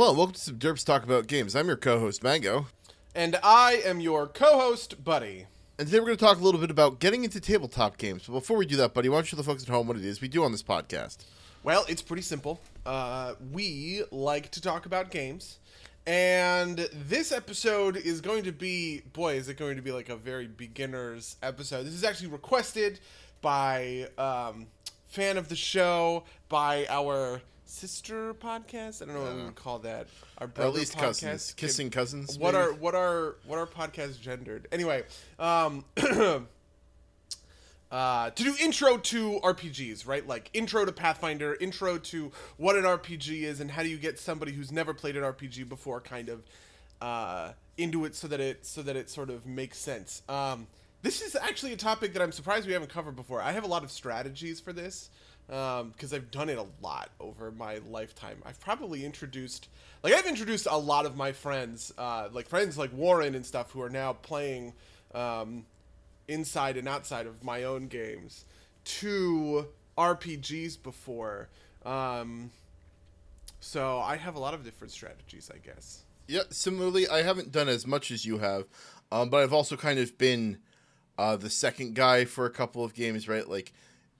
Hello, welcome to some Derps Talk About Games. I'm your co-host Mango, And I am your co host, Buddy. and today we're going to talk a little bit about getting into tabletop games. But before we do that, buddy, why don't you tell the folks at home what it is we do on this podcast? Well, it's pretty simple. Uh, we like to talk about games. And this episode is going to be, boy, is it going to be like a very beginner's episode. This is actually requested by um, fan of the show, by our sister podcast. I don't know what we would call that. Our brother at least podcast. cousins, kissing cousins. what maybe? are what are what are podcasts gendered anyway um uh to do intro to rpgs right like intro to pathfinder intro to what an rpg is and how do you get somebody who's never played an rpg before kind of uh into it so that it so that it sort of makes sense um this is actually a topic that i'm surprised we haven't covered before i have a lot of strategies for this because I've done it a lot over my lifetime. I've probably introduced, like, I've introduced a lot of my friends, uh, like friends like Warren and stuff, who are now playing um, inside and outside of my own games to RPGs before. Um, so I have a lot of different strategies, I guess. Yeah, similarly, I haven't done as much as you have, um, but I've also kind of been uh, the second guy for a couple of games, right? Like,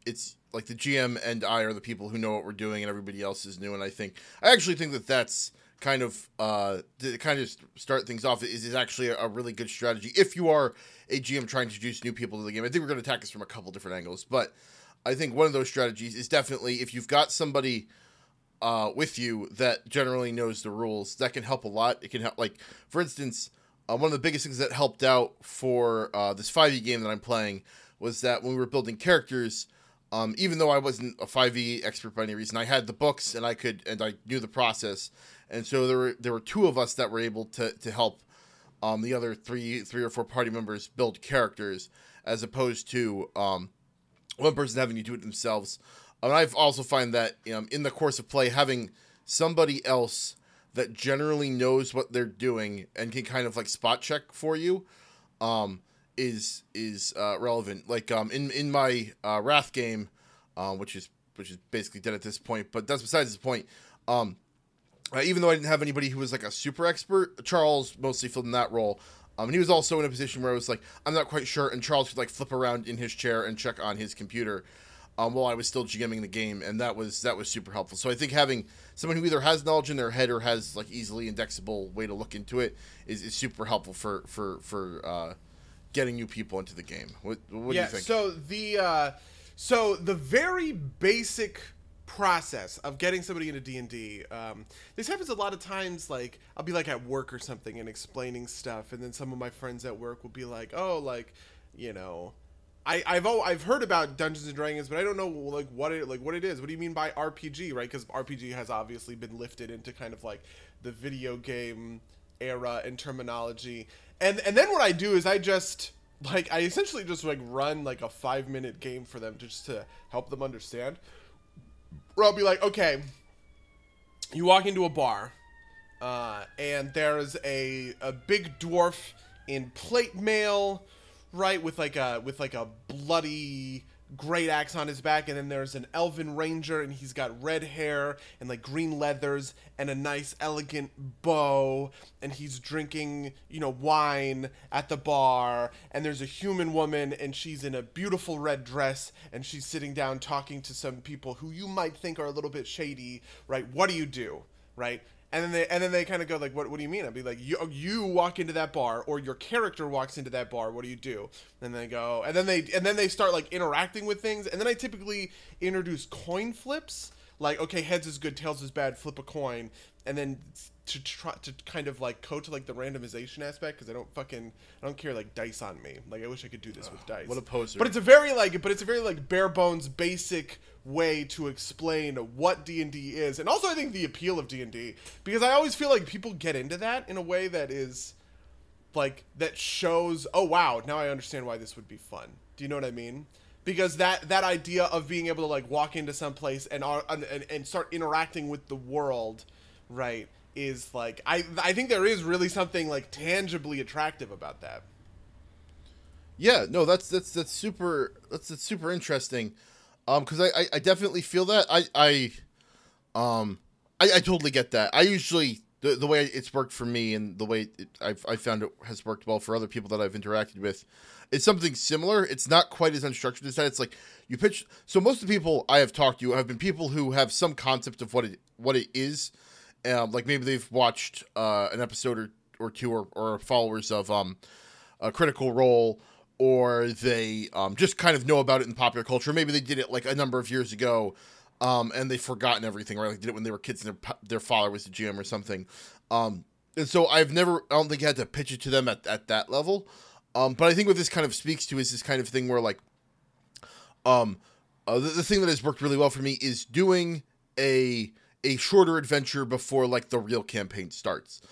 it's like the GM and I are the people who know what we're doing, and everybody else is new. And I think I actually think that that's kind of uh, to kind of start things off is, is actually a, really good strategy if you are a GM trying to introduce new people to the game. I think we're going to attack this from a couple different angles, but I think one of those strategies is definitely if you've got somebody uh, with you that generally knows the rules. That can help a lot. It can help, like for instance, uh, one of the biggest things that helped out for uh, this 5e game that I'm playing was that when we were building characters, um, even though I wasn't a 5e expert by any reason, I had the books and I could and I knew the process, and so there were there were two of us that were able to to help um, the other three three or four party members build characters as opposed to um, one person having to do it themselves. And I've also find that in the course of play, having somebody else that generally knows what they're doing and can kind of like spot check for you um, is is uh, relevant. Like um, in in my uh, Wrath game, uh, which is which is basically dead at this point, but that's besides the point. Um, uh, even though I didn't have anybody who was like a super expert, Charles mostly filled in that role. Um, and he was also in a position where I was like, I'm not quite sure, and Charles could like flip around in his chair and check on his computer, um, while I was still GMing the game, and that was that was super helpful. So I think having someone who either has knowledge in their head or has like easily indexable way to look into it is, is super helpful for for for uh, getting new people into the game. What what yeah, do you think? So the uh, so the very basic process of getting somebody into D and D. Um, this happens a lot of times. Like I'll be like at work or something and explaining stuff, and then some of my friends at work will be like, "Oh, like you know." I, I've oh, I've heard about Dungeons and Dragons, but I don't know like what it like what it is. What do you mean by RPG, right? Because RPG has obviously been lifted into kind of like the video game era and terminology. And and then what I do is I just like I essentially just like run like a five minute game for them just to help them understand. Where I'll be like, okay, you walk into a bar, uh, and there's a a big dwarf in plate mail, right, with like a with like a bloody great axe on his back, and then there's an elven ranger, and he's got red hair and like green leathers and a nice elegant bow, and he's drinking you know wine at the bar, and there's a human woman, and she's in a beautiful red dress, and she's sitting down talking to some people who you might think are a little bit shady, right? What do you do, right? And then they and then they kind of go like, what, what do you mean? I'd be like, you you walk into that bar, or your character walks into that bar. What do you do? And then they go, and then they and then they start like interacting with things. And then I typically introduce coin flips, like okay, heads is good, tails is bad. Flip a coin, and then to try to kind of like code to like the randomization aspect because I don't fucking I don't care like dice on me. Like I wish I could do this with dice. what a poser. But it's a very like but it's a very like bare bones basic way to explain what D&D is. And also I think the appeal of D&D because I always feel like people get into that in a way that is like that shows oh wow, now I understand why this would be fun. Do you know what I mean? Because that that idea of being able to like walk into some place and and, and start interacting with the world, right? Is like I I think there is really something like tangibly attractive about that. Yeah, no, that's that's that's super that's that's super interesting. Um, because I, I I definitely feel that I I um I, I totally get that. I usually the the way it's worked for me and the way it, I've I found it has worked well for other people that I've interacted with. It's something similar. It's not quite as unstructured as that. It's like you pitch. So most of the people I have talked to have been people who have some concept of what it what it is. Um, like maybe they've watched uh, an episode or, or two or, or followers of um, a Critical Role, or they um, just kind of know about it in popular culture. Maybe they did it like a number of years ago, um, and they've forgotten everything, right? Like did it when they were kids and their their father was the GM or something. Um, and so I've never, I don't think I had to pitch it to them at, at that level. Um, but I think what this kind of speaks to is this kind of thing where like, um, uh, the, the thing that has worked really well for me is doing a a shorter adventure before like the real campaign starts.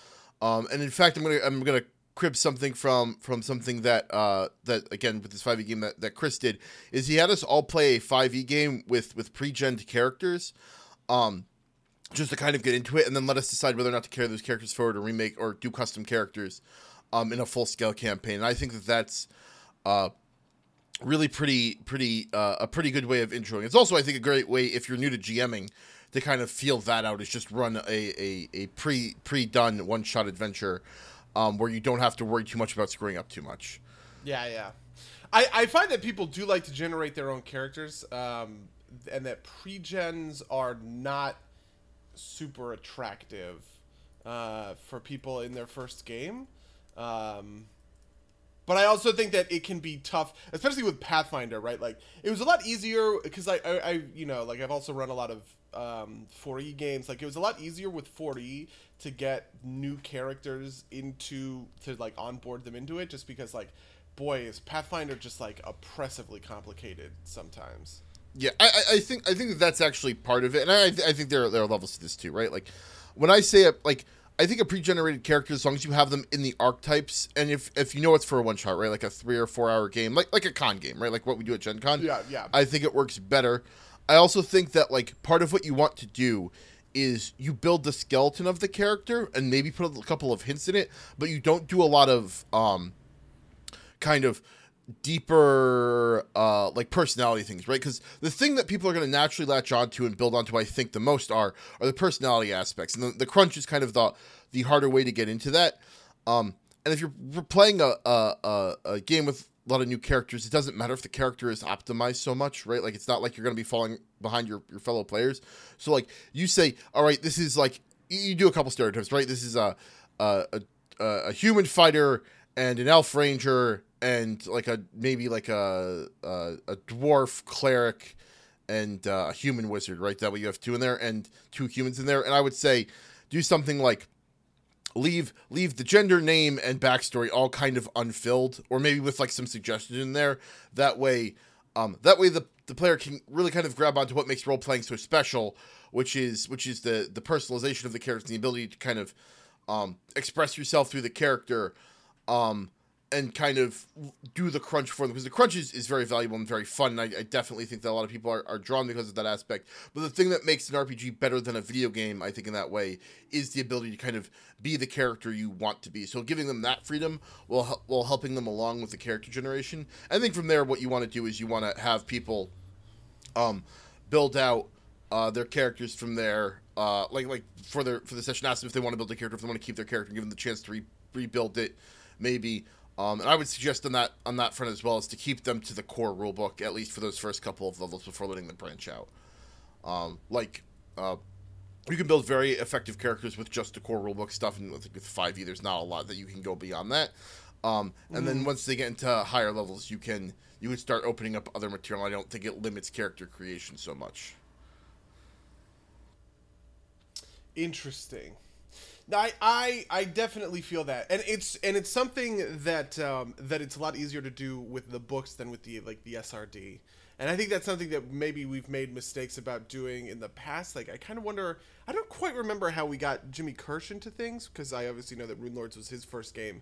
Um, and in fact, I'm gonna I'm gonna crib something from from something that uh that again with this 5e game that, that Chris did is he had us all play a 5e game with with pre-gen characters um just to kind of get into it and then let us decide whether or not to carry those characters forward or remake or do custom characters um in a full scale campaign. And I think that that's uh really pretty pretty uh, a pretty good way of introing it's also I think a great way if you're new to GMing to kind of feel that out. Is just run a a, a pre pre done one shot adventure um, where you don't have to worry too much about screwing up too much. Yeah, yeah. I, I find that people do like to generate their own characters, um, and that pre-gens are not super attractive uh, for people in their first game. Um, but I also think that it can be tough, especially with Pathfinder, right? Like it was a lot easier because I, I, I, you know, like I've also run a lot of um, 4E games. Like it was a lot easier with 4E to get new characters into to like onboard them into it, just because like, boy, is Pathfinder just like oppressively complicated sometimes. Yeah, I, I think I think that's actually part of it, and I, I think there are, there are levels to this too, right? Like when I say it, like I think a pre-generated character, as long as you have them in the archetypes, and if if you know it's for a one shot, right, like a three or four hour game, like like a con game, right, like what we do at Gen Con. Yeah, yeah. I think it works better. I also think that like part of what you want to do is you build the skeleton of the character and maybe put a couple of hints in it, but you don't do a lot of um kind of deeper uh like personality things right? Because the thing that people are going to naturally latch onto and build onto i think the most are are the personality aspects and the, the crunch is kind of the the harder way to get into that. Um and if you're playing a, a, a, a game with a lot of new characters it doesn't matter if the character is optimized so much right like it's not like you're going to be falling behind your, your fellow players so like you say all right this is like you do a couple stereotypes right this is a a, a, a human fighter and an elf ranger and like a maybe like a a, a dwarf cleric and uh, a human wizard, right? That way you have two in there and two humans in there. And I would say do something like leave leave the gender, name, and backstory all kind of unfilled, or maybe with like some suggestions in there. That way, um, that way the the player can really kind of grab onto what makes role playing so special, which is which is the the personalization of the characters and the ability to kind of um, express yourself through the character. Um, and kind of do the crunch for them because the crunch is, is very valuable and very fun. And I, I, definitely think that a lot of people are, are drawn because of that aspect. But the thing that makes an RPG better than a video game, I think, in that way, is the ability to kind of be the character you want to be. So giving them that freedom while, while helping them along with the character generation. I think from there, what you want to do is you want to have people um, build out uh, their characters from there. Uh, like like for their for the session, ask them if they want to build a character, if they want to keep their character, give them the chance to re- rebuild it, maybe. Um, and I would suggest on that on that front as well is to keep them to the core rulebook at least for those first couple of levels before letting them branch out. Um, like uh, you can build very effective characters with just the core rulebook stuff, and with, with 5e, there's not a lot that you can go beyond that. Um, and mm. then once they get into higher levels, you can you can start opening up other material. I don't think it limits character creation so much. Interesting. I, I I definitely feel that, and it's and it's something that um, that it's a lot easier to do with the books than with the like the SRD, and I think that's something that maybe we've made mistakes about doing in the past. Like I kind of wonder, I don't quite remember how we got Jimmy Kirsch into things because I obviously know that Runelords was his first game,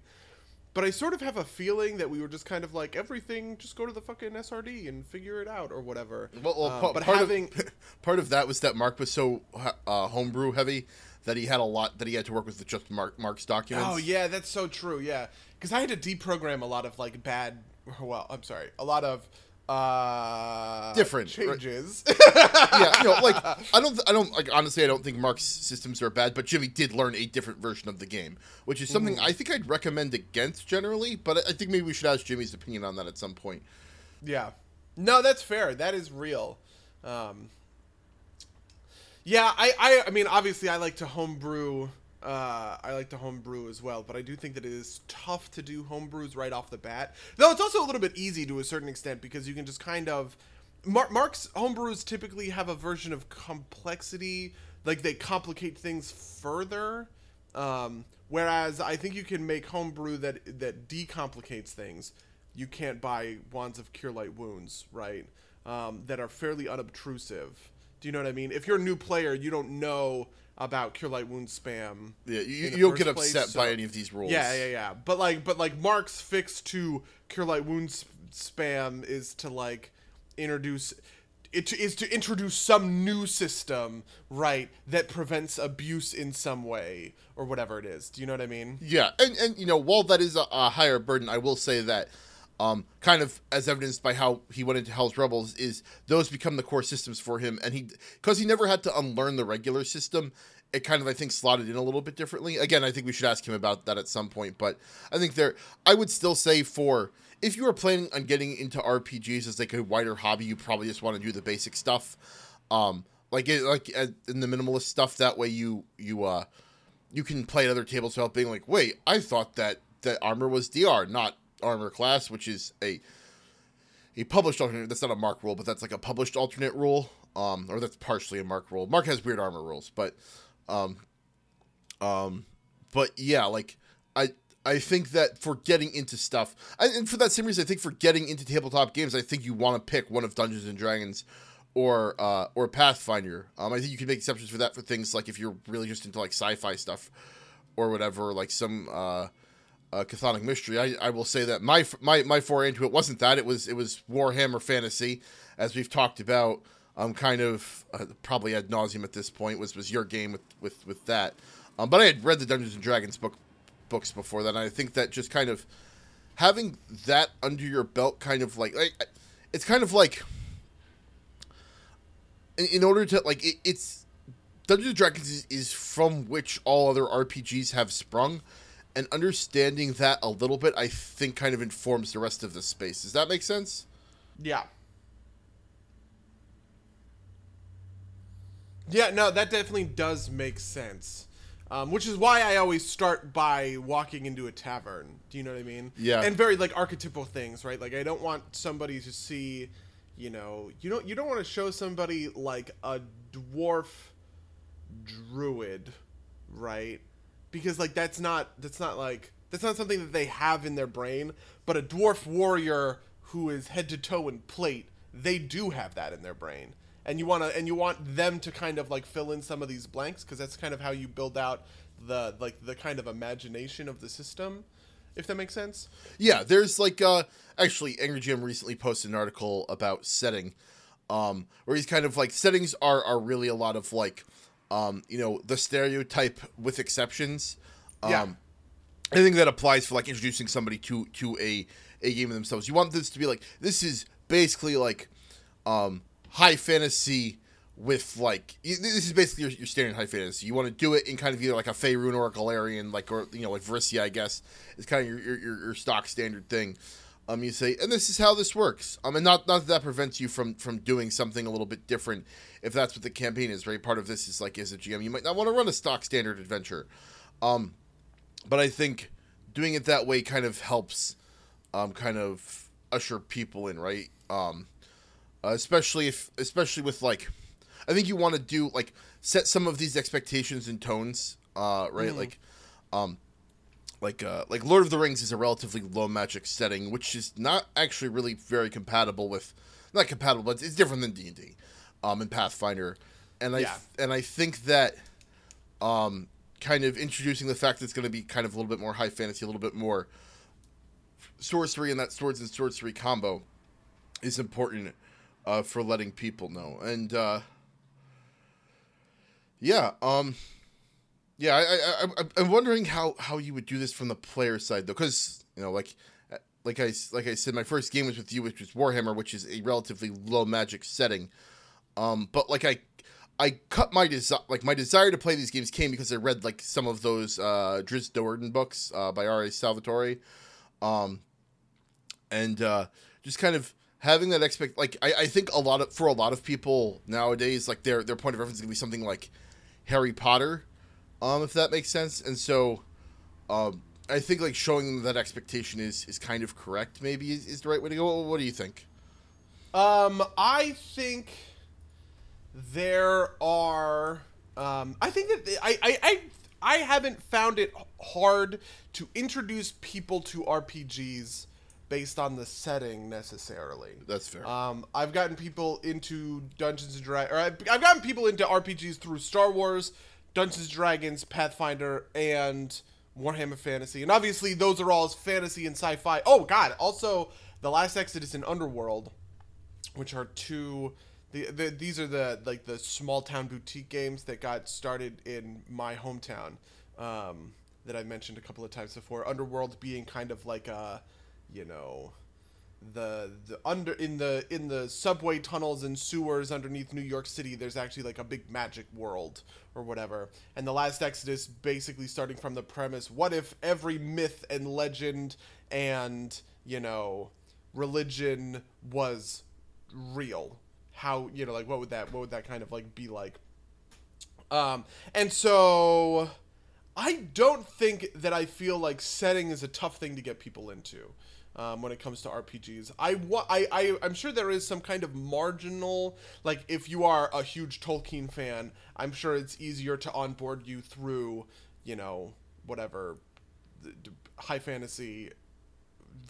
but I sort of have a feeling that we were just kind of like everything, just go to the fucking SRD and figure it out or whatever. Well, well uh, but part having of, part of that was that Mark was so uh, homebrew heavy that he had a lot that he had to work with the just Mark, Mark's documents. Oh yeah, that's so true. Yeah, because I had to deprogram a lot of like bad. Well, I'm sorry, a lot of uh, different, right? changes. yeah, you know, like I don't, I don't like honestly, I don't think Mark's systems are bad, but Jimmy did learn a different version of the game, which is something I think I'd recommend against generally. But I I think maybe we should ask Jimmy's opinion on that at some point. Yeah. No, that's fair. That is real. Um, yeah, I, I, I mean, obviously, I like to homebrew. Uh, I like to homebrew as well, but I do think that it is tough to do homebrews right off the bat. Though it's also a little bit easy to a certain extent because you can just kind of. Mar- Mark's homebrews typically have a version of complexity, like they complicate things further. Um, whereas I think you can make homebrew that that decomplicates things. You can't buy wands of cure light wounds, right? Um, that are fairly unobtrusive. Do you know what I mean? If you're a new player, you don't know about cure light wound spam. Yeah, you, in the you don't get place, upset by any of these rules. Yeah, yeah, yeah. But like, but like, Mark's fix to cure light wound sp- spam is to like introduce. It is to introduce some new system, right, that prevents abuse in some way or whatever it is. Do you know what I mean? Yeah, and and you know, while that is a, a higher burden, I will say that, um, kind of as evidenced by how he went into Hell's Rebels, is those become the core systems for him, and he because he never had to unlearn the regular system. It kind of, I think, slotted in a little bit differently. Again, I think we should ask him about that at some point. But I think there, I would still say for if you are planning on getting into RPGs as like a wider hobby, you probably just want to do the basic stuff, um, like it, like in the minimalist stuff. That way, you you uh, you can play at other tables without being like, wait, I thought that that armor was DR, not armor class, which is a a published alternate. That's not a mark rule, but that's like a published alternate rule, um, or that's partially a mark rule. Mark has weird armor rules, but, um, um, but yeah, like I. I think that for getting into stuff, and and for that same reason, I think for getting into tabletop games, I think you want to pick one of Dungeons and Dragons or uh, or Pathfinder. Um, I think you can make exceptions for that for things like if you're really just into like sci-fi stuff or whatever, like some uh, uh, Chthonic mystery. I, I will say that my my my foray into it wasn't that. It was it was Warhammer Fantasy, as we've talked about. Um, kind of uh, probably ad nauseum at this point was was your game with with with that. Um, but I had read the Dungeons and Dragons book books before that. And I think that just kind of having that under your belt, kind of like, like it's kind of like in, in order to like it, it's Dungeons and Dragons is, is from which all other RPGs have sprung, and understanding that a little bit, I think, kind of informs the rest of the space. Does that make sense? Yeah. Yeah, no, that definitely does make sense. Um, which is why I always start by walking into a tavern. Do you know what I mean? Yeah. And very like archetypal things, right? Like I don't want somebody to see, you know, you don't you don't want to show somebody like a dwarf druid, right? Because like that's not that's not like that's not something that they have in their brain, but a dwarf warrior who is head to toe in plate, they do have that in their brain. And you want to and you want them to kind of like fill in some of these blanks because that's kind of how you build out the like the kind of imagination of the system, if that makes sense. Yeah, there's like uh actually Angry GM recently posted an article about setting um where he's kind of like settings are are really a lot of like um you know the stereotype with exceptions. Um Yeah. I think that applies for like introducing somebody to to a a game of themselves. You want this to be like this is basically like um high fantasy with like this is basically your, your standard high fantasy. You want to do it in kind of either like a Faerun or a Golarion, like or you know like Varisia, I guess is kind of your your, your, your stock standard thing. Um, you say, and this is how this works. Um, and not not that that prevents you from from doing something a little bit different if that's what the campaign is. Right, part of this is like as a GM, you might not want to run a stock standard adventure. Um, but I think doing it that way kind of helps, um, kind of usher people in, right? Um, uh, especially if, especially with like, I think you want to do like set some of these expectations and tones, uh, right? Like, um, like uh, like Lord of the Rings is a relatively low magic setting, which is not actually really very compatible with, not compatible, but it's different than D and D, um, and Pathfinder, and I Yeah. and I think that, um, kind of introducing the fact that it's going to be kind of a little bit more high fantasy, a little bit more sorcery, and that swords and sorcery combo is important uh, for letting people know. And uh, yeah, um, yeah, I, I, I, I'm wondering how how you would do this from the player side though, because you know, like like I like I said, my first game was with you, which was Warhammer, which is a relatively low magic setting. Um, but like I, I cut my desire, like my desire to play these games came because I read like some of those uh, Drizzt Do'Urden books uh, by R.A. Salvatore, um, and uh, just kind of having that expect. Like I, I think a lot of for a lot of people nowadays, like their their point of reference is gonna be something like Harry Potter, um, if that makes sense. And so, um, I think like showing them that expectation is is kind of correct. Maybe is, is the right way to go. What do you think? Um, I think there are. Um, I think that I, I I I haven't found it hard to introduce people to RPGs based on the setting necessarily. That's fair. Um, I've gotten people into Dungeons and Dragons, or I've, I've gotten people into RPGs through Star Wars, Dungeons and Dragons, Pathfinder, and Warhammer Fantasy, and obviously those are all fantasy and sci-fi. Oh God! Also, The Last Exodus and Underworld, which are two. The, the, these are the like the small town boutique games that got started in my hometown um, that I've mentioned a couple of times before. Underworld being kind of like a, you know, the the under in the in the subway tunnels and sewers underneath New York City there's actually like a big magic world or whatever. And the last Exodus basically starting from the premise what if every myth and legend and, you know, religion was real? How, you know, like what would that what would that kind of like be like? Um and so I don't think that I feel like setting is a tough thing to get people into um, when it comes to RPGs. I, wa- I, I, I'm sure there is some kind of marginal, like if you are a huge Tolkien fan, I'm sure it's easier to onboard you through, you know, whatever, high fantasy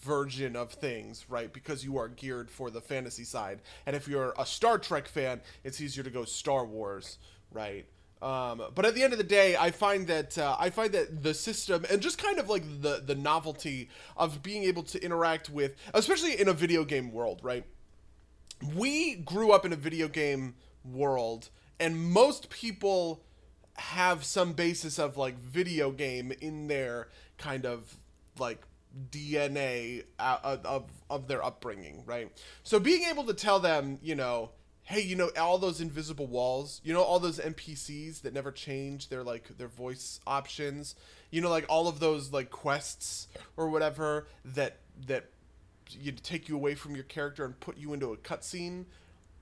version of things, right? Because you are geared for the fantasy side. And if you're a Star Trek fan, it's easier to go Star Wars, right? Um, but at the end of the day, I find that uh, I find that the system and just kind of like the the novelty of being able to interact with, especially in a video game world, right? We grew up in a video game world, and most people have some basis of like video game in their kind of like DNA of, of, of their upbringing, right? So being able to tell them, you know, hey, you know, all those invisible walls, you know, all those NPCs that never change their like their voice options, you know, like all of those like quests or whatever that that you take you away from your character and put you into a cutscene.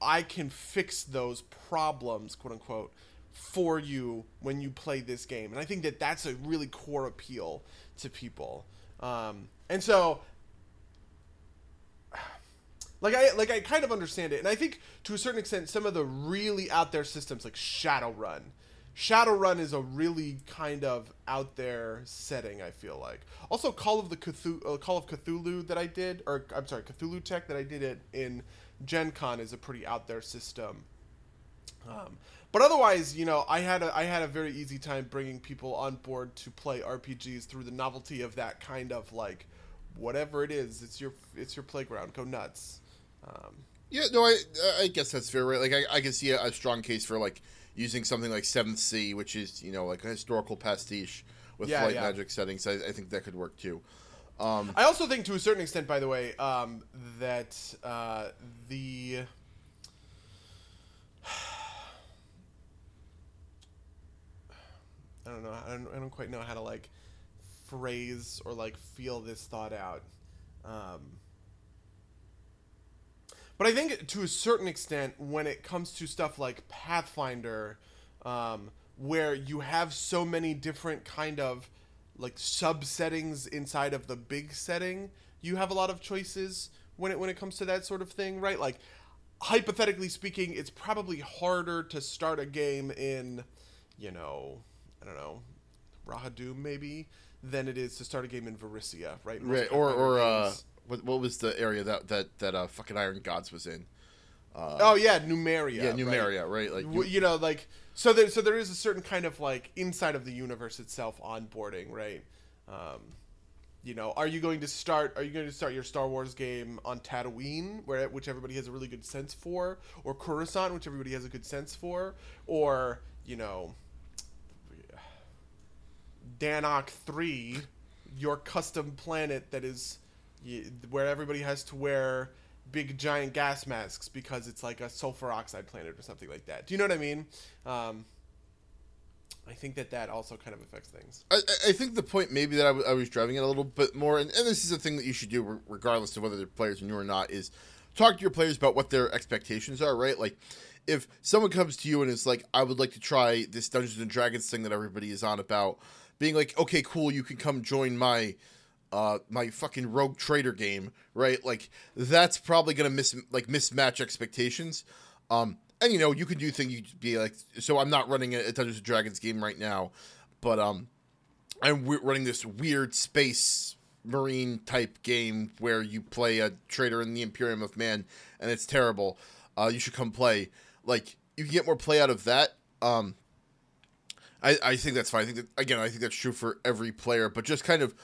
I can fix those problems, quote unquote, for you when you play this game, and I think that that's a really core appeal to people. Um, and so like I like I kind of understand it, and I think to a certain extent some of the really out there systems like Shadowrun, Shadowrun is a really kind of out there setting. I feel like also Call of the Cthulhu, uh, Call of Cthulhu that I did, or I'm sorry, Cthulhu Tech that I did it in Gen Con is a pretty out there system. Um, but otherwise, you know, I had a I had a very easy time bringing people on board to play RPGs through the novelty of that kind of like whatever it is. It's your it's your playground. Go nuts. Um, yeah, no, I I guess that's fair, right? Like I, I can see a, a strong case for like using something like Seventh Sea, which is you know like a historical pastiche with Yeah, light yeah. magic settings. I, I think that could work too. Um, I also think, to a certain extent, by the way, um, that uh, the I don't know. I don't, I don't quite know how to like phrase or like feel this thought out. Um, but I think to a certain extent, when it comes to stuff like Pathfinder, um, where you have so many different kind of like subsettings inside of the big setting, you have a lot of choices when it when it comes to that sort of thing, right? Like hypothetically speaking, it's probably harder to start a game in, you know, I don't know, Rahadoum maybe, than it is to start a game in Varisia, right? Most right, or or uh, what what was the area that that that uh, fucking Iron Gods was in? oh yeah, Numeria. Yeah, right? Numeria, right? Like W- you know like so there so there is a certain kind of like inside of the universe itself onboarding right um you know are you going to start are you going to start your star wars game on tatooine where which everybody has a really good sense for or coruscant which everybody has a good sense for or you know danok 3 your custom planet that is y- where everybody has to wear big giant gas masks because it's like a sulfur oxide planet or something like that. Do you know what I mean? Um, I think that that also kind of affects things. I, I- think the point maybe that I, w- I was driving at a little bit more, and, and this is a thing that you should do re- regardless of whether the players are you or not, is talk to your players about what their expectations are, right? Like, if someone comes to you and is like, I would like to try this Dungeons and Dragons thing that everybody is on about, being like, okay, cool, you can come join my uh my fucking rogue trader game right like that's probably gonna miss like mismatch expectations um and you know you can do things you could be like so i'm not running a, a dungeons and dragons game right now but um i'm running this weird space marine type game where you play a trader in the imperium of man and it's terrible uh you should come play like you can get more play out of that um I, I think that's fine. I think that again, I think that's true for every player. But just kind of,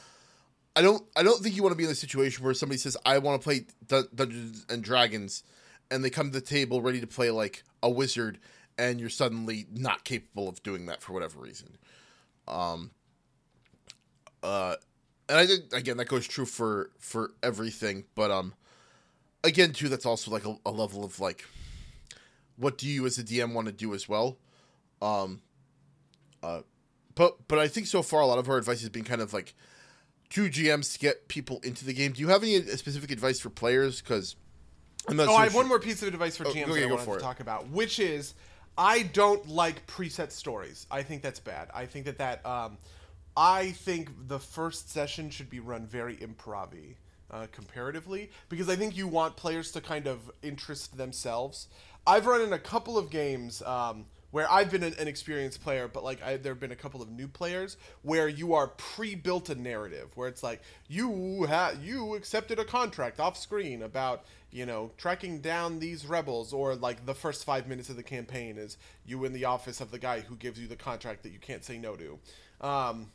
I don't, I don't think you want to be in a situation where somebody says, "I want to play Dun- Dungeons and Dragons," and they come to the table ready to play like a wizard, and you're suddenly not capable of doing that for whatever reason. Um. Uh, and I think again that goes true for for everything, but um, again too, that's also like a, a level of like, what do you as a DM want to do as well? Um. Uh, but but I think so far a lot of our advice has been kind of like to GMs to get people into the game. Do you have any specific advice for players? Because I'm not Oh, so I have sure- one more piece of advice for Oh, GMs that I wanted to it. talk about, which is I don't like preset stories. I think that's bad. I think that that um, I think the first session should be run very improv uh, comparatively because I think you want players to kind of interest themselves. I've run in a couple of games um, where I've been an, an experienced player, but like I, there have been a couple of new players where you are pre-built a narrative where it's like you ha- you accepted a contract off screen about you know tracking down these rebels, or like the first five minutes of the campaign is you in the office of the guy who gives you the contract that you can't say no to. Um,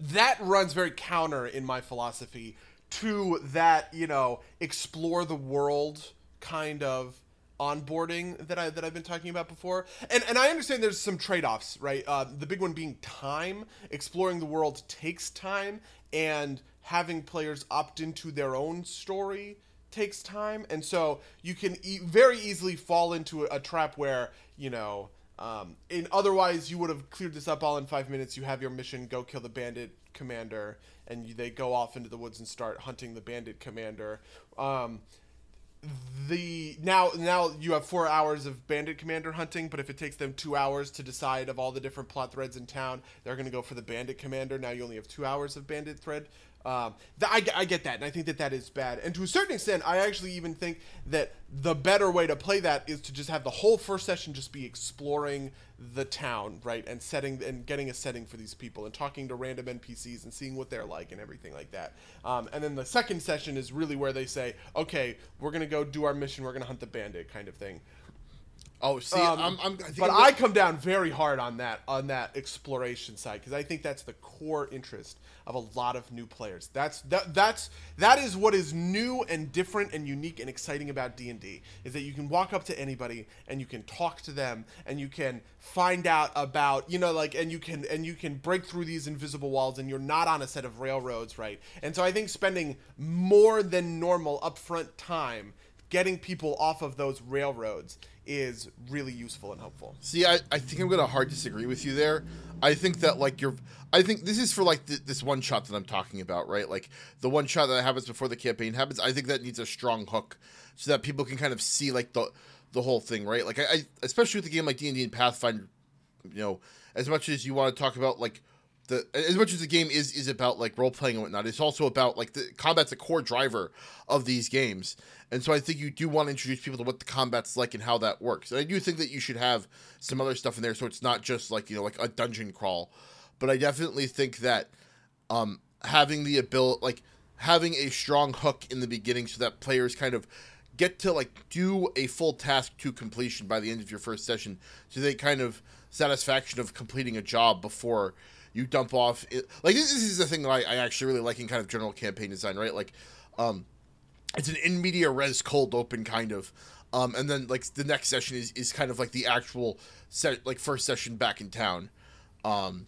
that runs very counter in my philosophy to that you know explore the world kind of onboarding that I that I've been talking about before. And and I understand there's some trade-offs, right? Uh, the big one being time. Exploring the world takes time, and having players opt into their own story takes time. And so you can e- very easily fall into a, a trap where you know. Um, in otherwise, you would have cleared this up all in five minutes. You have your mission: go kill the bandit commander, and you, they go off into the woods and start hunting the bandit commander. Um, the now now you have four hours of bandit commander hunting but if it takes them two hours to decide of all the different plot threads in town they're going to go for the bandit commander. Now you only have two hours of bandit thread um, th- I, I get that and i think that that is bad. And to a certain extent i actually even think that the better way to play that is to just have the whole first session just be exploring the town right and setting and getting a setting for these people and talking to random npcs and seeing what they're like and everything like that. Um, and then the second session is really where they say okay we're to go do our mission we're to hunt the bandit kind of thing Oh, see, um, I'm, I'm, I think but I'm I come down very hard on that on that exploration side because I think that's the core interest of a lot of new players. That's that that's that is what is new and different and unique and exciting about D and D is that you can walk up to anybody and you can talk to them and you can find out about you know like and you can and you can break through these invisible walls and you're not on a set of railroads right. And so I think spending more than normal upfront time getting people off of those railroads is really useful and helpful. See, I, I think I'm gonna hard disagree with you there. I think that like you're, I think this is for like th- this one shot that I'm talking about, right? Like the one shot that happens before the campaign happens. I think that needs a strong hook so that people can kind of see like the the whole thing, right? Like I, I especially with a game like D and D and Pathfinder, you know, as much as you want to talk about like the as much as the game is is about like role playing and whatnot, it's also about like the combat's a core driver of these games. And so I think you do want to introduce people to what the combat's like and how that works. And I do think that you should have some other stuff in there so it's not just like, you know, like a dungeon crawl. But I definitely think that um having the ability like having a strong hook in the beginning so that players kind of get to like do a full task to completion by the end of your first session so they kind of satisfaction of completing a job before you dump off it. like this, is the thing that I, I actually really like in kind of general campaign design right like um it's an in media res cold open kind of um and then like the next session is, is kind of like the actual set like first session back in town um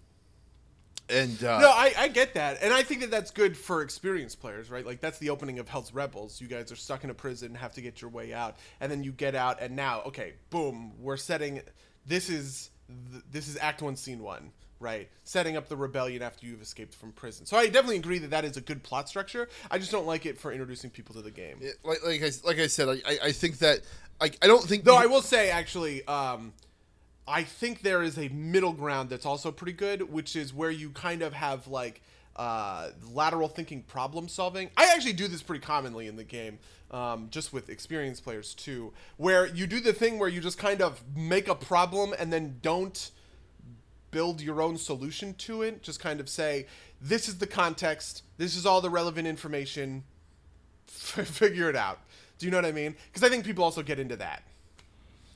And uh, No, I, I get that, and I think that that's good for experienced players, right? Like that's the opening of Hell's Rebels. You guys are stuck in a prison, have to get your way out, and then you get out, and now, okay, boom, we're setting. This is th- this is Act One, Scene One, right? Setting up the rebellion after you've escaped from prison. So I definitely agree that that is a good plot structure. I just don't like it for introducing people to the game. like like I, like I said, I, I- I think that I, I don't think Though I will say, actually, um, I think there is a middle ground that's also pretty good, which is where you kind of have like uh, lateral thinking problem solving. I actually do this pretty commonly in the game, um, just with experienced players too, where you do the thing where you just kind of make a problem and then don't build your own solution to it. Just kind of say, this is the context, this is all the relevant information, figure it out. Do you know what I mean? Because I think people also get into that.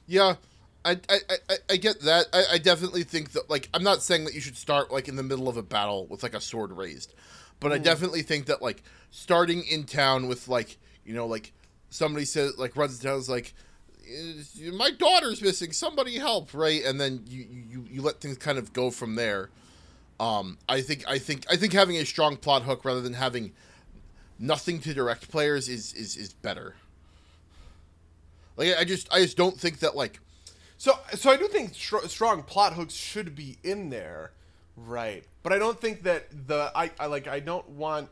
Yeah, I I, I, I get that. I, I definitely think that like I'm not saying that you should start like in the middle of a battle with like a sword raised, but I mm. definitely think that like starting in town with like you know like somebody says like runs down is like "Is- my daughter's missing somebody help right and then you, you you let things kind of go from there um i think i think i think having a strong plot hook rather than having nothing to direct players is is is better like i just i just don't think that like So, so I do think str- strong plot hooks should be in there, right? But I don't think that the I, I like I don't want.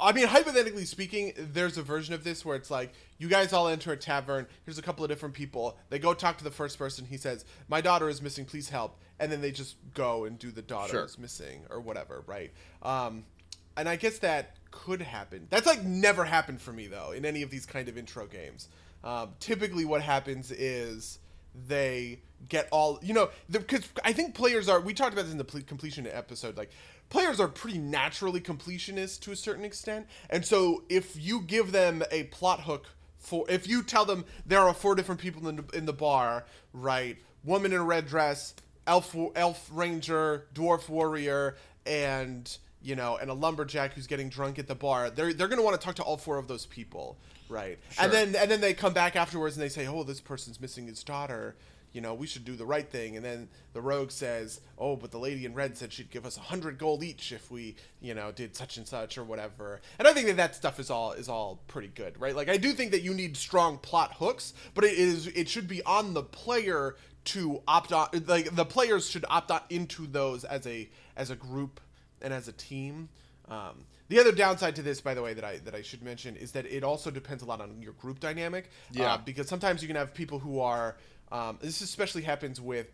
I mean, hypothetically speaking, there's a version of this where it's like you guys all enter a tavern. Here's a couple of different people. They go talk to the first person. He says, "My daughter is missing. Please help." And then they just go and do the daughter Sure. is missing or whatever, right? Um, and I guess that could happen. That's like never happened for me though in any of these kind of intro games. Um, typically, what happens is they get all you know because I think players are. We talked about this in the ple- completion episode. Like players are pretty naturally completionists to a certain extent, and so if you give them a plot hook for, if you tell them there are four different people in the, in the bar, right? Woman in a red dress, elf elf ranger, dwarf warrior, and you know, and a lumberjack who's getting drunk at the bar. They're they're gonna want to talk to all four of those people, right? And then and then they come back afterwards and they say, "Oh, this person's missing his daughter." You know, we should do the right thing. And then the rogue says, "Oh, but the lady in red said she'd give us a hundred gold each if we, you know, did such and such or whatever." And I think that that stuff is all is all pretty good, right? Like I do think that you need strong plot hooks, but it is it should be on the player to opt on. Like the players should opt out into those as a as a group and as a team. Um, the other downside to this, by the way, that I that I should mention is that it also depends a lot on your group dynamic. Yeah. Uh, because sometimes you can have people who are. Um, this especially happens with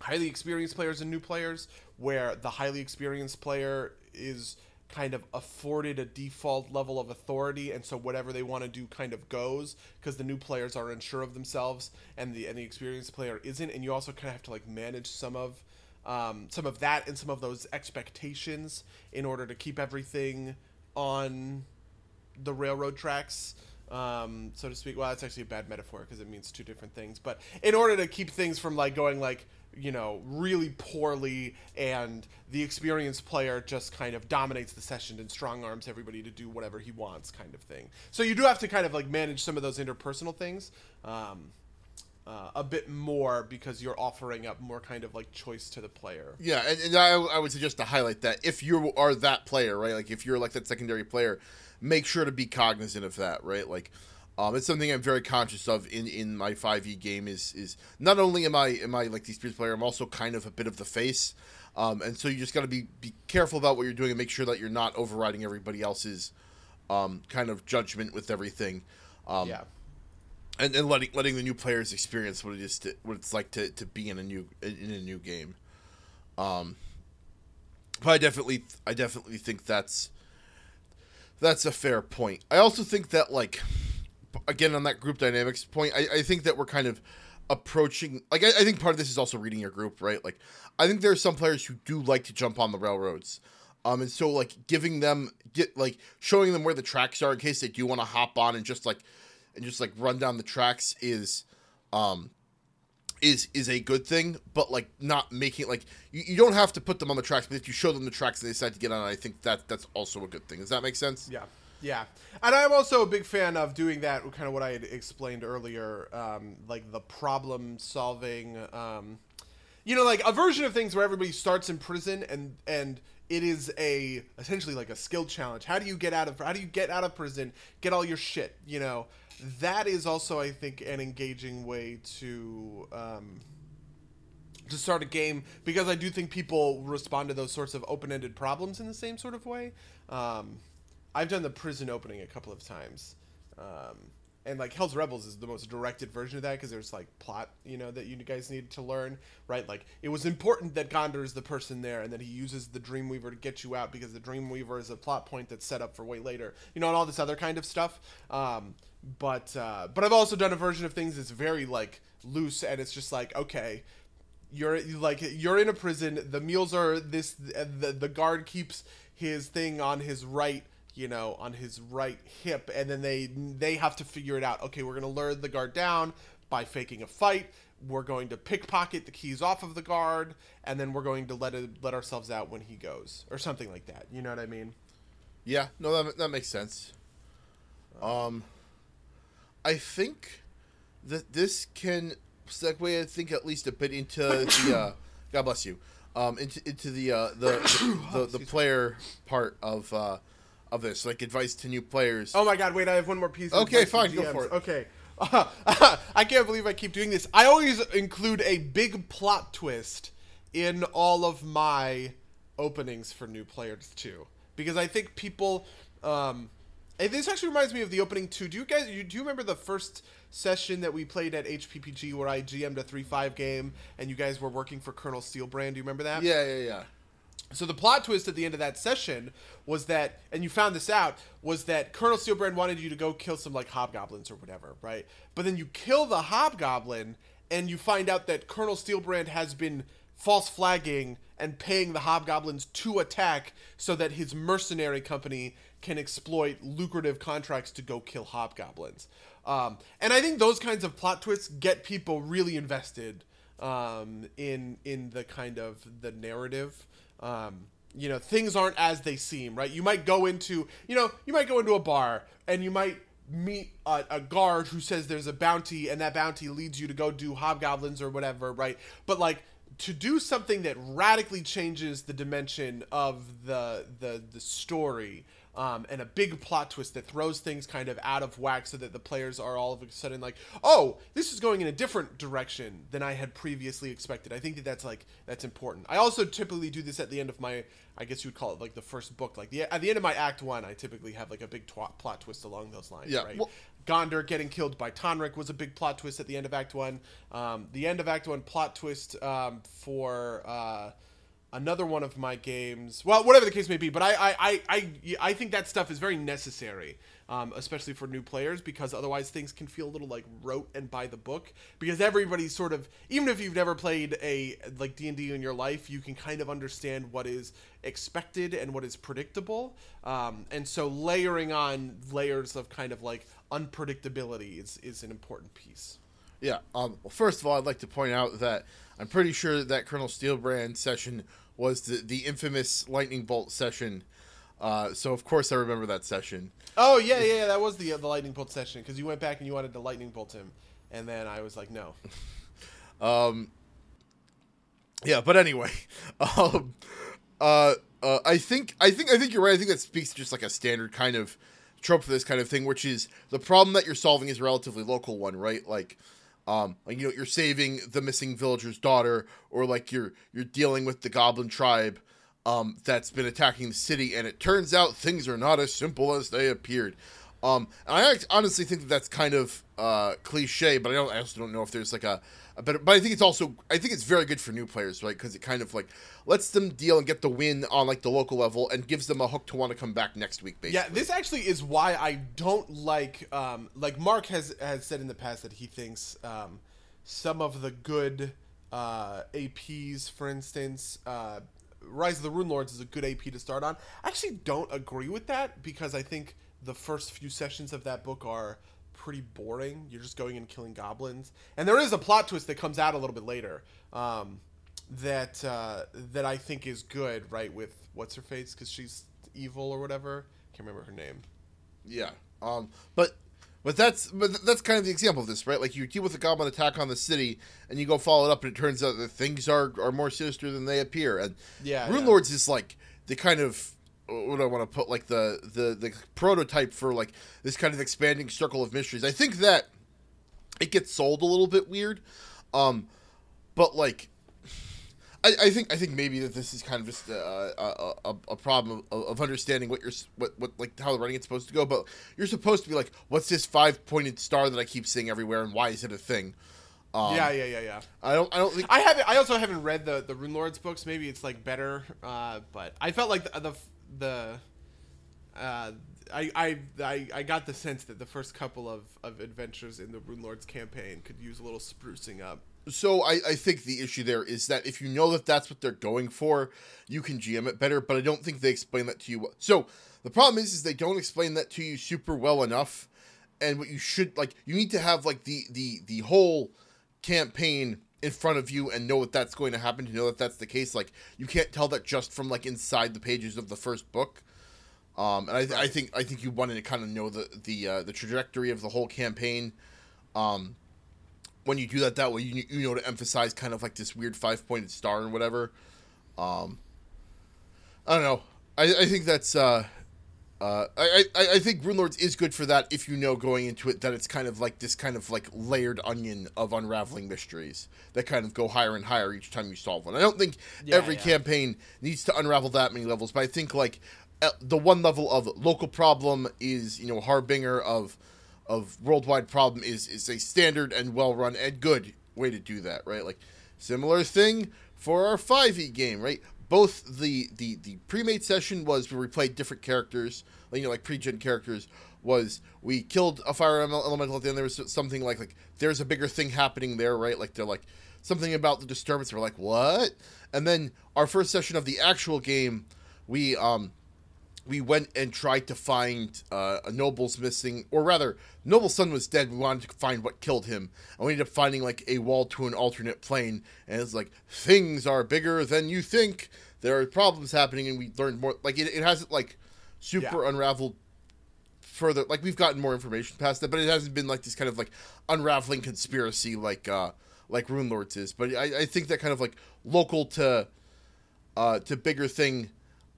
highly experienced players and new players, where the highly experienced player is kind of afforded a default level of authority, and so whatever they want to do kind of goes because the new players are unsure of themselves, and the and the experienced player isn't, and you also kind of have to like manage some of um, some of that and some of those expectations in order to keep everything on the railroad tracks, um, so to speak. Well, that's actually a bad metaphor because it means two different things. But in order to keep things from like going like you know really poorly, and the experienced player just kind of dominates the session and strong arms everybody to do whatever he wants, kind of thing. So you do have to kind of like manage some of those interpersonal things. Um, uh, a bit more because you're offering up more kind of like choice to the player. Yeah, and, and I, I would suggest to highlight that if you are that player, right? Like if you're like that secondary player, make sure to be cognizant of that, right? Like, um, it's something I'm very conscious of in, in my 5e game. Is is not only am I am I like the experienced player, I'm also kind of a bit of the face, um, and so you just got to be be careful about what you're doing and make sure that you're not overriding everybody else's um, kind of judgment with everything. Um, yeah. and, and letting letting the new players experience what it is to, what it's like to, to be in a new in a new game. Um, but I definitely I definitely think that's that's a fair point. I also think that like again on that group dynamics point, I, I think that we're kind of approaching like I, I think part of this is also reading your group, right? Like I think there are some players who do like to jump on the railroads. Um, and so like giving them get like showing them where the tracks are in case they do want to hop on and just like and just like run down the tracks is um is is a good thing but like not making like you, you don't have to put them on the tracks but if you show them the tracks and they decide to get on i think that that's also a good thing does that make sense Yeah, yeah, and I'm also a big fan of doing that. Kind of what I had explained earlier, um, like the problem solving. Um, you know, like a version of things where everybody starts in prison and and it is a essentially like a skill challenge. How do you get out of how do you get out of prison? Get all your shit. You know, that is also I think an engaging way to. Um, to start a game because I do think people respond to those sorts of open-ended problems in the same sort of way. Um, I've done the prison opening a couple of times, um, and like Hell's Rebels is the most directed version of that because there's like plot, you know, that you guys need to learn, right? Like it was important that Gondor is the person there, and that he uses the Dreamweaver to get you out because the Dreamweaver is a plot point that's set up for way later, you know, and all this other kind of stuff. Um, but uh, but I've also done a version of things that's very like loose, and it's just like okay you're like you're in a prison the meals are this the, the guard keeps his thing on his right you know on his right hip and then they they have to figure it out. Okay we're going to lure the guard down by faking a fight. We're going to pickpocket the keys off of the guard and then we're going to let it let ourselves out when he goes or something like that. You know what i mean? Yeah no that, that makes sense. Um i think that this can segue, I think, at least a bit into the. Uh, God bless you. Um, into into the uh, the the, the, the player part of uh, of this, like advice to new players. Oh my God! Wait, I have one more piece. okay, fine, go for it. Okay. I can't believe I keep doing this. I always include a big plot twist in all of my openings for new players too, because I think people. Um, this actually reminds me of the opening too. Do you guys? Do you remember the first session that we played at HPPG where I GM'd a 3 5 game and you guys were working for Colonel Steelbrand. Do you remember that? Yeah, yeah, yeah. So the plot twist at the end of that session was that, and you found this out, was that Colonel Steelbrand wanted you to go kill some like hobgoblins or whatever, right? But then you kill the hobgoblin, and you find out that Colonel Steelbrand has been false flagging and paying the hobgoblins to attack so that his mercenary company can exploit lucrative contracts to go kill hobgoblins. Um, and I think those kinds of plot twists get people really invested um, in in the kind of the narrative. Um, you know, things aren't as they seem, right? You might go into, you know, you might go into a bar and you might meet a, a, guard who says there's a bounty and that bounty leads you to go do hobgoblins or whatever, right? But like to do something that radically changes the dimension of the the the story um, and a big plot twist that throws things kind of out of whack so that the players are all of a sudden like, oh, this is going in a different direction than I had previously expected. I think that that's like that's important. I also typically do this at the end of my, I guess you would call it like the first book. Like the at the end of my act one, I typically have like a big tw- plot twist along those lines. Yeah. Right. Well, Gondor getting killed by Tonrik was a big plot twist at the end of Act One. Um, the end of Act One plot twist um, for. Uh, another one of my games. Well, whatever the case may be, but I I, I, I, think that stuff is very necessary, um, especially for new players, because otherwise things can feel a little like rote and by the book. Because everybody's sort of, even if you've never played a like D and D in your life, you can kind of understand what is expected and what is predictable. Um, and so layering on layers of kind of like unpredictability is is an important piece. Yeah. Um, well, first of all, I'd like to point out that I'm pretty sure that, that Colonel Steelbrand session was the, the infamous lightning bolt session. Uh, so of course I remember that session. Oh yeah, yeah, yeah that was the uh, the lightning bolt session because you went back and you wanted to lightning bolt him, and then I was like, no. um. Yeah, but anyway, um, uh, uh, I think I think I think you're right. I think that speaks to just like a standard kind of trope for this kind of thing, which is the problem that you're solving is a relatively local one, right? Like um, like you know, you're saving the missing villager's daughter, or like you're you're dealing with the goblin tribe um, that's been attacking the city, and it turns out things are not as simple as they appeared. Um, and I honestly think that that's kind of uh, cliche, but I don't. I also don't know if there's like a but but I think it's also I think it's very good for new players, right? Because it kind of like lets them deal and get the win on like the local level and gives them a hook to want to come back next week. Basically. Yeah, this actually is why I don't like um, like Mark has has said in the past that he thinks um, some of the good uh, APs, for instance. Uh, Rise of the Runelords is a good AP to start on. I actually don't agree with that because I think the first few sessions of that book are pretty boring. You're just going and killing goblins, and there is a plot twist that comes out a little bit later um, that uh, that I think is good. Right with what's her face because she's evil or whatever. Can't remember her name. Yeah. Um. But But that's but that's kind of the example of this, right? Like you deal with a goblin attack on the city, and you go follow it up, and it turns out that things are are more sinister than they appear. And Yeah, Rune yeah. Lords is like the kind of what do I want to put like the the the prototype for like this kind of expanding circle of mysteries. I think that it gets sold a little bit weird, um, but like I, I think I think maybe that this is kind of just uh, a, a, a problem of, of understanding what you're what what like how the running is supposed to go. But you're supposed to be like, what's this five pointed star that I keep seeing everywhere, and why is it a thing? Um, yeah, yeah, yeah, yeah. I don't I don't think I haven't. I also haven't read the the Runelords books. Maybe it's like better, uh, but I felt like the the, the uh, I, I I I got the sense that the first couple of, of adventures in the Runelords campaign could use a little sprucing up. so I, I think the issue there is that if you know that that's what they're going for, you can GM it better. But I don't think they explain that to you. So the problem is, is they don't explain that to you super well enough. And what you should like, you need to have like the the the whole campaign in front of you and know that that's going to happen to know that that's the case. Like you can't tell that just from like inside the pages of the first book. Um, and I, I think I think you wanted to kind of know the the uh, the trajectory of the whole campaign. Um, when you do that that way, you you know to emphasize kind of like this weird five pointed star and whatever. Um, I don't know. I, I think that's uh, uh, I, I I think Runelords is good for that if you know going into it that it's kind of like this kind of like layered onion of unraveling mysteries that kind of go higher and higher each time you solve one. I don't think Yeah, every yeah. campaign needs to unravel that many levels, but I think like uh, the one level of local problem is you know harbinger of of worldwide problem is is a standard and well run and good way to do that, right? Like similar thing for our 5e game, right? Both the the the pre-made session was where we played different characters, you know, like pre-gen characters. Was we killed a fire elemental at the end? There was something like like there's a bigger thing happening there, right? Like they're like something about the disturbance. We're like what? And then our first session of the actual game, we um we went and tried to find uh, a noble's missing, or rather, noble's son was dead. We wanted to find what killed him, and we ended up finding like a wall to an alternate plane. And it's like things are bigger than you think. There are problems happening, and we learned more. Like it, it hasn't like super Yeah. unraveled further. Like we've gotten more information past that, but it hasn't been like this kind of like unraveling conspiracy like uh like Runelords is. But I, I think that kind of like local to uh, to bigger thing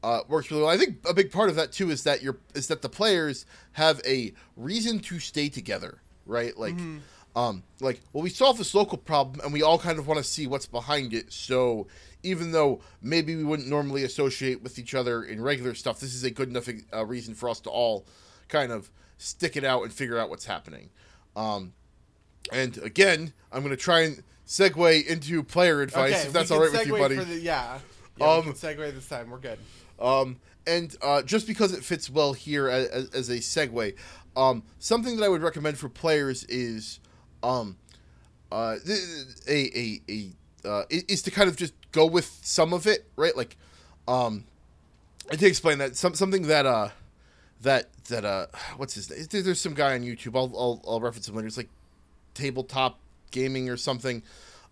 uh, works really well. I think a big part of that too is that you're is that the players have a reason to stay together, right? Like, um, like well, we solve this local problem, and we all kind of want to see what's behind it. So even though maybe we wouldn't normally associate with each other in regular stuff, this is a good enough uh, reason for us to all kind of stick it out and figure out what's happening. Um, and again, I'm going to try and segue into player advice okay, if that's all right with you, buddy. For the, yeah, yeah Um, segue this time. We're good. Um, and uh, just because it fits well here as, as, a segue, um, something that I would recommend for players is um, uh, a a, a uh, is to kind of just go with some of it, right? Like, um, I did explain that some something that uh that that uh what's his name? There's some guy on YouTube. I'll I'll, I'll reference him later. It's like tabletop gaming or something.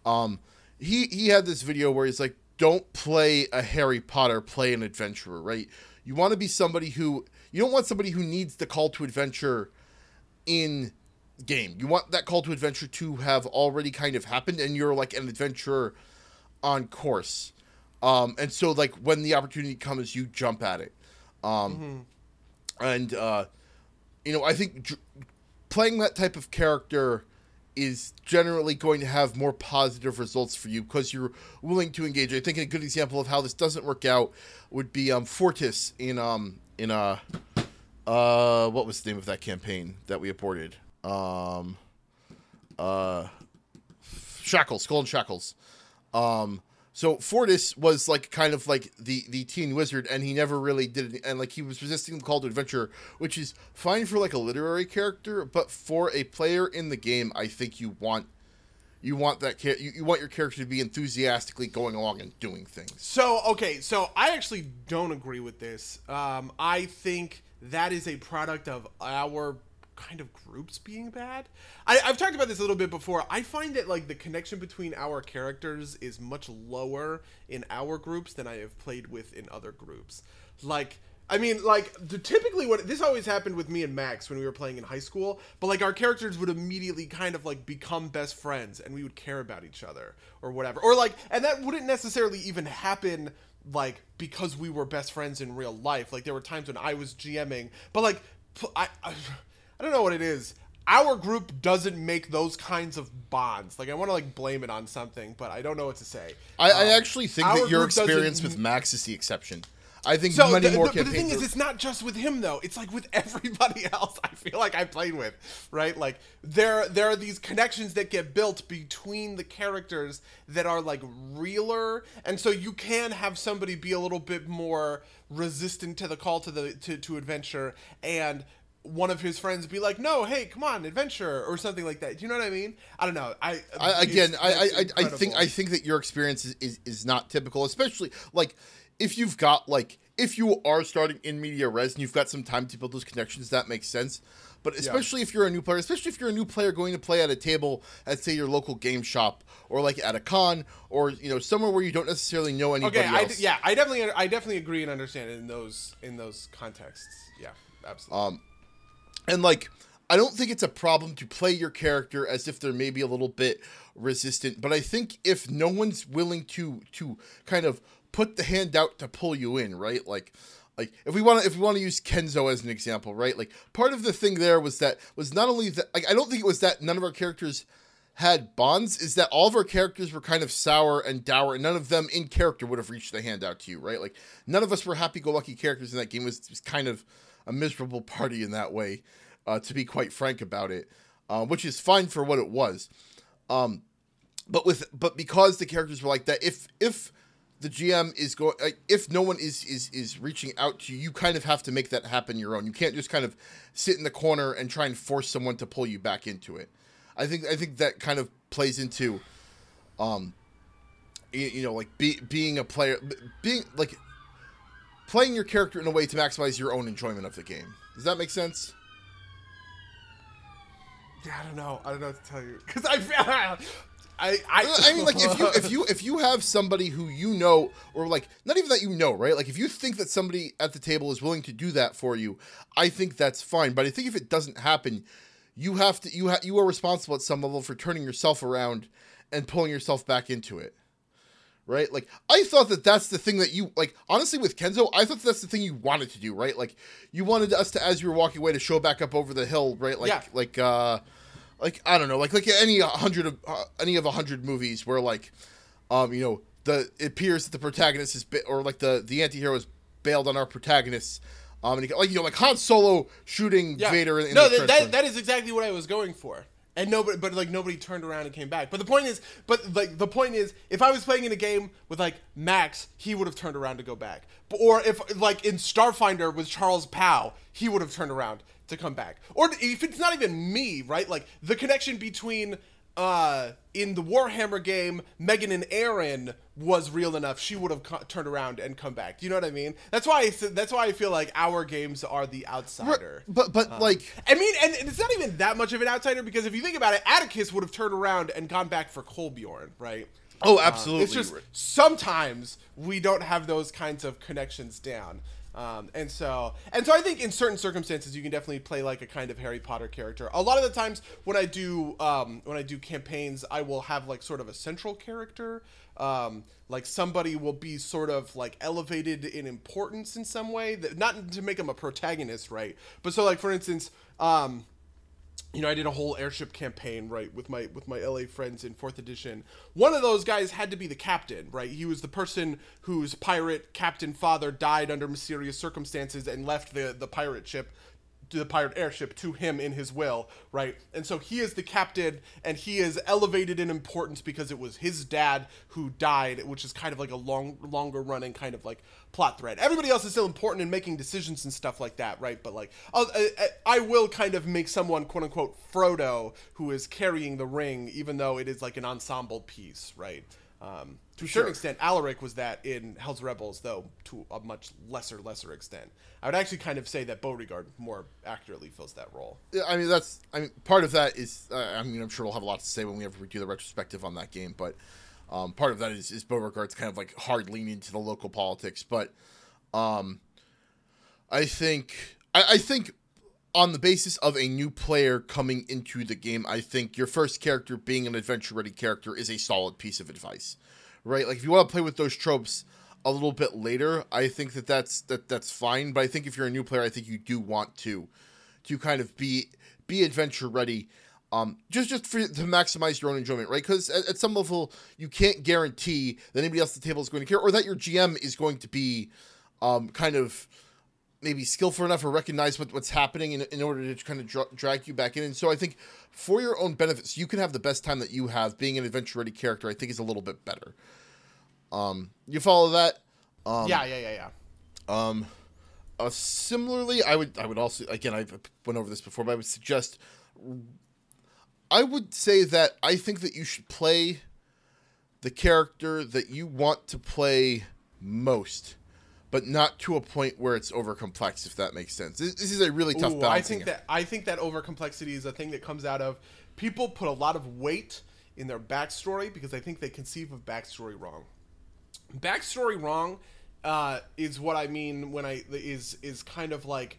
Um, he he had this video where he's like, "Don't play a Harry Potter, play an adventurer." Right? You want to be somebody who you don't want somebody who needs the call to adventure in game. You want that call to adventure to have already kind of happened, and you're like an adventurer on course. Um, and so like when the opportunity comes, you jump at it. Um, and uh, you know, I think dr- playing that type of character is generally going to have more positive results for you because you're willing to engage. I think a good example of how this doesn't work out would be um, Fortis in um in uh uh what was the name of that campaign that we aborted? Um uh Shackles, Golden Shackles. Um so Fortis was like kind of like the the teen wizard, and he never really did it. And like he was resisting the call to adventure, which is fine for like a literary character, but for a player in the game, I think you want you want that char- you, you want your character to be enthusiastically going along and doing things. So okay, so I actually don't agree with this. Um, I think that is a product of our kind of groups being bad. I, I've talked about this a little bit before. I find that like the connection between our characters is much lower in our groups than I have played with in other groups. Like I mean, like the, typically what this always happened with me and Max when we were playing in high school, but like our characters would immediately kind of like become best friends and we would care about each other or whatever. Or like and that wouldn't necessarily even happen like because we were best friends in real life. Like there were times when I was GMing, but like I I, I don't know what it is. Our group doesn't make those kinds of bonds. Like I want to like blame it on something, but I don't know what to say. I, I um, actually think that your experience with Max is the exception. I think so many the, more. The, but the thing are... is, it's not just with him though. It's like with everybody else. I feel like I played with, right? Like there, there are these connections that get built between the characters that are like realer, and so you can have somebody be a little bit more resistant to the call to the to, to adventure, and one of his friends be like, "No, hey, come on, adventure," or something like that. Do you know what I mean? I don't know. I, I again, I, I, I think I think that your experience is, is, is not typical, especially like if you've got like if you are starting in media res and you've got some time to build those connections, that makes sense. But especially yeah. if you're a new player, especially if you're a new player going to play at a table at say your local game shop or like at a con or you know somewhere where you don't necessarily know anybody okay, else. I, yeah, I definitely I definitely agree and understand in those in those contexts. Yeah, absolutely. Um, and like I don't think it's a problem to play your character as if they're maybe a little bit resistant, but I think if no one's willing to to kind of put the hand out to pull you in, right? Like like if we want to if we want to use Kenzo as an example, right? Like part of the thing there was that was not only that like I don't think it was that none of our characters had bonds is that all of our characters were kind of sour and dour and none of them in character would have reached the hand out to you, right? Like none of us were happy-go-lucky characters in that game. It was, it was kind of a miserable party in that way, uh, to be quite frank about it, uh, which is fine for what it was. Um, but with but because the characters were like that, if if the GM is going like, if no one is is is reaching out to you, you kind of have to make that happen your own. You can't just kind of sit in the corner and try and force someone to pull you back into it. I think I think that kind of plays into um you, you know like be, being a player being like playing your character in a way to maximize your own enjoyment of the game. Does that make sense? Yeah, I don't know. I don't know what to tell you because I I, I, I mean, like if you if you if you have somebody who you know, or like not even that you know, right? Like if you think that somebody at the table is willing to do that for you, I think that's fine. But I think if it doesn't happen, you have to you ha- you are responsible at some level for turning yourself around and pulling yourself back into it, right? Like I thought that that's the thing that you like. Honestly, with Kenzo, I thought that's the thing you wanted to do, right? Like you wanted us to, as you were walking away, to show back up over the hill, right? Like yeah. like uh like I don't know, like like any hundred of uh, any of a hundred movies where like, um, you know, the it appears that the protagonist is bit or like the the anti-hero is bailed on our protagonists. Um, and he, like you know, like Han Solo shooting yeah. Vader. In, in no, that, that, that is exactly what I was going for. And nobody, but like nobody turned around and came back. But the point is, but like the point is, if I was playing in a game with like Max, he would have turned around to go back. Or if like in Starfinder with Charles powell he would have turned around to come back. Or if it's not even me, right? Like the connection between uh in the Warhammer game, Megan and Aaron was real enough. She would have co- turned around and come back. Do you know what I mean? That's why I th- that's why I feel like our games are the outsider. But but um, like I mean, and it's not even that much of an outsider because if you think about it, Atticus would have turned around and gone back for Kolbjorn, right? Oh, absolutely. Uh, it's just sometimes we don't have those kinds of connections down. Um, and so, and so, I think in certain circumstances, you can definitely play like a kind of Harry Potter character. A lot of the times, when I do um, when I do campaigns, I will have like sort of a central character. Um, like somebody will be sort of like elevated in importance in some way, that not to make them a protagonist, right? But so, like for instance, um, you know, I did a whole airship campaign, right, with my with my LA friends in fourth edition. One of those guys had to be the captain, right? He was the person whose pirate captain father died under mysterious circumstances and left the the pirate ship the pirate airship to him in his will, right? And so he is the captain, and he is elevated in importance because it was his dad who died, which is kind of like a long, longer running kind of like plot thread. Everybody else is still important in making decisions and stuff like that, right? But like, I, I will kind of make someone quote unquote Frodo who is carrying the ring, even though it is like an ensemble piece, right? Um, to a certain extent, Alaric was that in Hell's Rebels, though to a much lesser, lesser extent. I would actually kind of say that Beauregard more accurately fills that role. Yeah, I mean that's. I mean, part of that is. Uh, I mean, I'm sure we'll have a lot to say when we ever do the retrospective on that game, but um, part of that is, is Beauregard's kind of like hard leaning to the local politics, but um, I think I, I think on the basis of a new player coming into the game, I think your first character being an adventure ready character is a solid piece of advice, right? Like if you want to play with those tropes a little bit later, I think that that's that that's fine. But I think if you're a new player, I think you do want to to kind of be be adventure ready. Um, just just for to maximize your own enjoyment, right? Because at, at some level, you can't guarantee that anybody else at the table is going to care, or that your GM is going to be um, kind of maybe skillful enough or recognize what, what's happening in, in order to kind of dra- drag you back in. And so I think for your own benefits, you can have the best time that you have being an adventure ready character. I think is a little bit better. Um, you follow that? Um, yeah, yeah, yeah, yeah. Um, uh, similarly, I would I would also again I went over this before, but I would suggest. I would say that I think that you should play the character that you want to play most but not to a point where it's over complex. If that makes sense, this, this is a really tough. Ooh, I think that I think that over complexity is a thing that comes out of people put a lot of weight in their backstory because I think they conceive of backstory wrong. Backstory wrong uh, is what I mean when I is is kind of like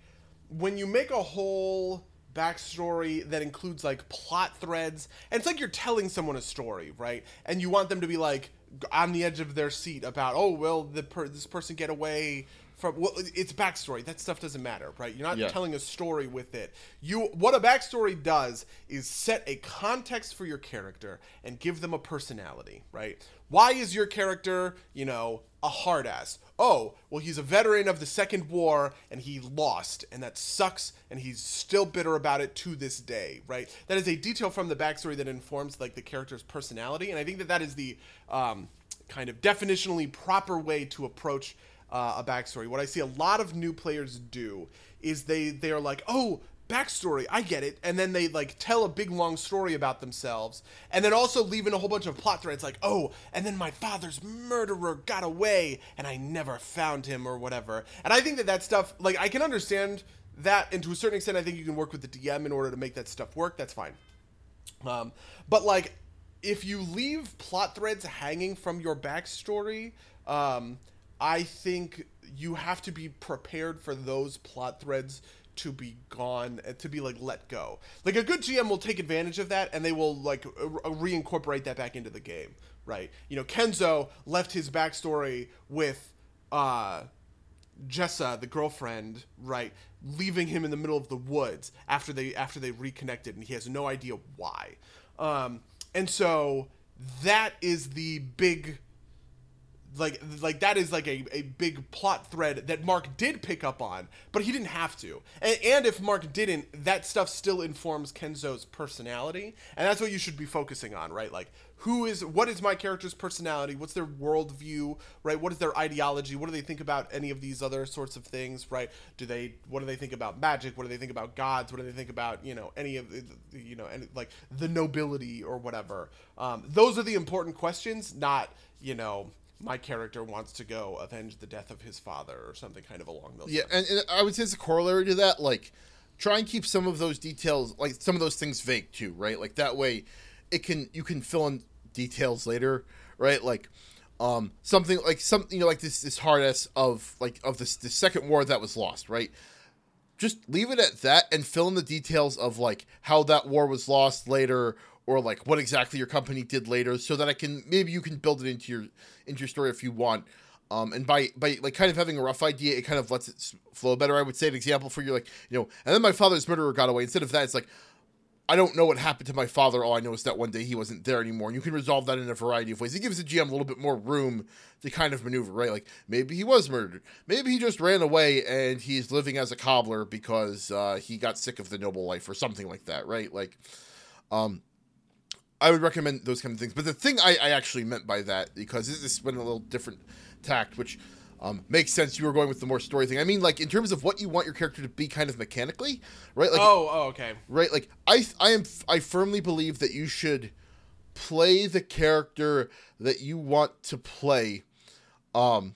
when you make a whole backstory that includes like plot threads and it's like you're telling someone a story right and you want them to be like on the edge of their seat about oh well the per- this person get away from well it's backstory. That stuff doesn't matter right? You're not yeah. telling a story with it. You what a backstory does is set a context for your character and give them a personality right why is your character you know a hard ass oh well he's a veteran of the second war and he lost and that sucks and he's still bitter about it to this day right that is a detail from the backstory that informs like the character's personality and i think that that is the um, kind of definitionally proper way to approach uh, a backstory. What I see a lot of new players do is they they're like, oh, backstory, I get it, and then they like tell a big long story about themselves, and then also leaving a whole bunch of plot threads like, oh, and then my father's murderer got away, and I never found him or whatever. And I think that that stuff, like, I can understand that, and to a certain extent, I think you can work with the DM in order to make that stuff work. That's fine. Um, but like, if you leave plot threads hanging from your backstory, um, I think you have to be prepared for those plot threads to be gone uh, to be like let go. Like a good gm will take advantage of that and they will like reincorporate that back into the game right? You know kenzo left his backstory with uh jessa the girlfriend right leaving him in the middle of the woods after they after they reconnected and he has no idea why. Um and so that is the big like like that is like a, a big plot thread that Mark did pick up on, but he didn't have to. And, and, if Mark didn't, that stuff still informs Kenzo's personality, and that's what you should be focusing on, right? Like who is what is my character's personality? What's their worldview, right? What is their ideology? What do they think about any of these other sorts of things, right? Do they what do they think about magic? What do they think about gods? What do they think about you know any of you know any, like the nobility or whatever? Um, those are the important questions, not you know my character wants to go avenge the death of his father or something kind of along those yeah and, and, i would say as a corollary to that like try and keep some of those details like some of those things vague too right? Like that way it can you can fill in details later right? Like um something like something you know, like this this hardness of like of this the second war that was lost right? Just leave it at that and fill in the details of like how that war was lost later or like what exactly your company did later so that I can maybe you can build it into your into your story if you want. Um, and by by like kind of having a rough idea, it kind of lets it flow better. I would say an example for you, like you know, and then my father's murderer got away. Instead of that, it's like I don't know what happened to my father. All I know is that one day he wasn't there anymore. And you can resolve that in a variety of ways. It gives the GM a little bit more room to kind of maneuver, right? Like maybe he was murdered. Maybe he just ran away and he's living as a cobbler because uh, he got sick of the noble life or something like that, right? Like, um, I would recommend those kind of things. But the thing I, I actually meant by that, because this, this went a little different tact, which um, makes sense. You were going with the more story thing. I mean, like in terms of what you want your character to be, kind of mechanically, right? Like, oh, oh, okay, right. Like I, I am, I firmly believe that you should play the character that you want to play. Um,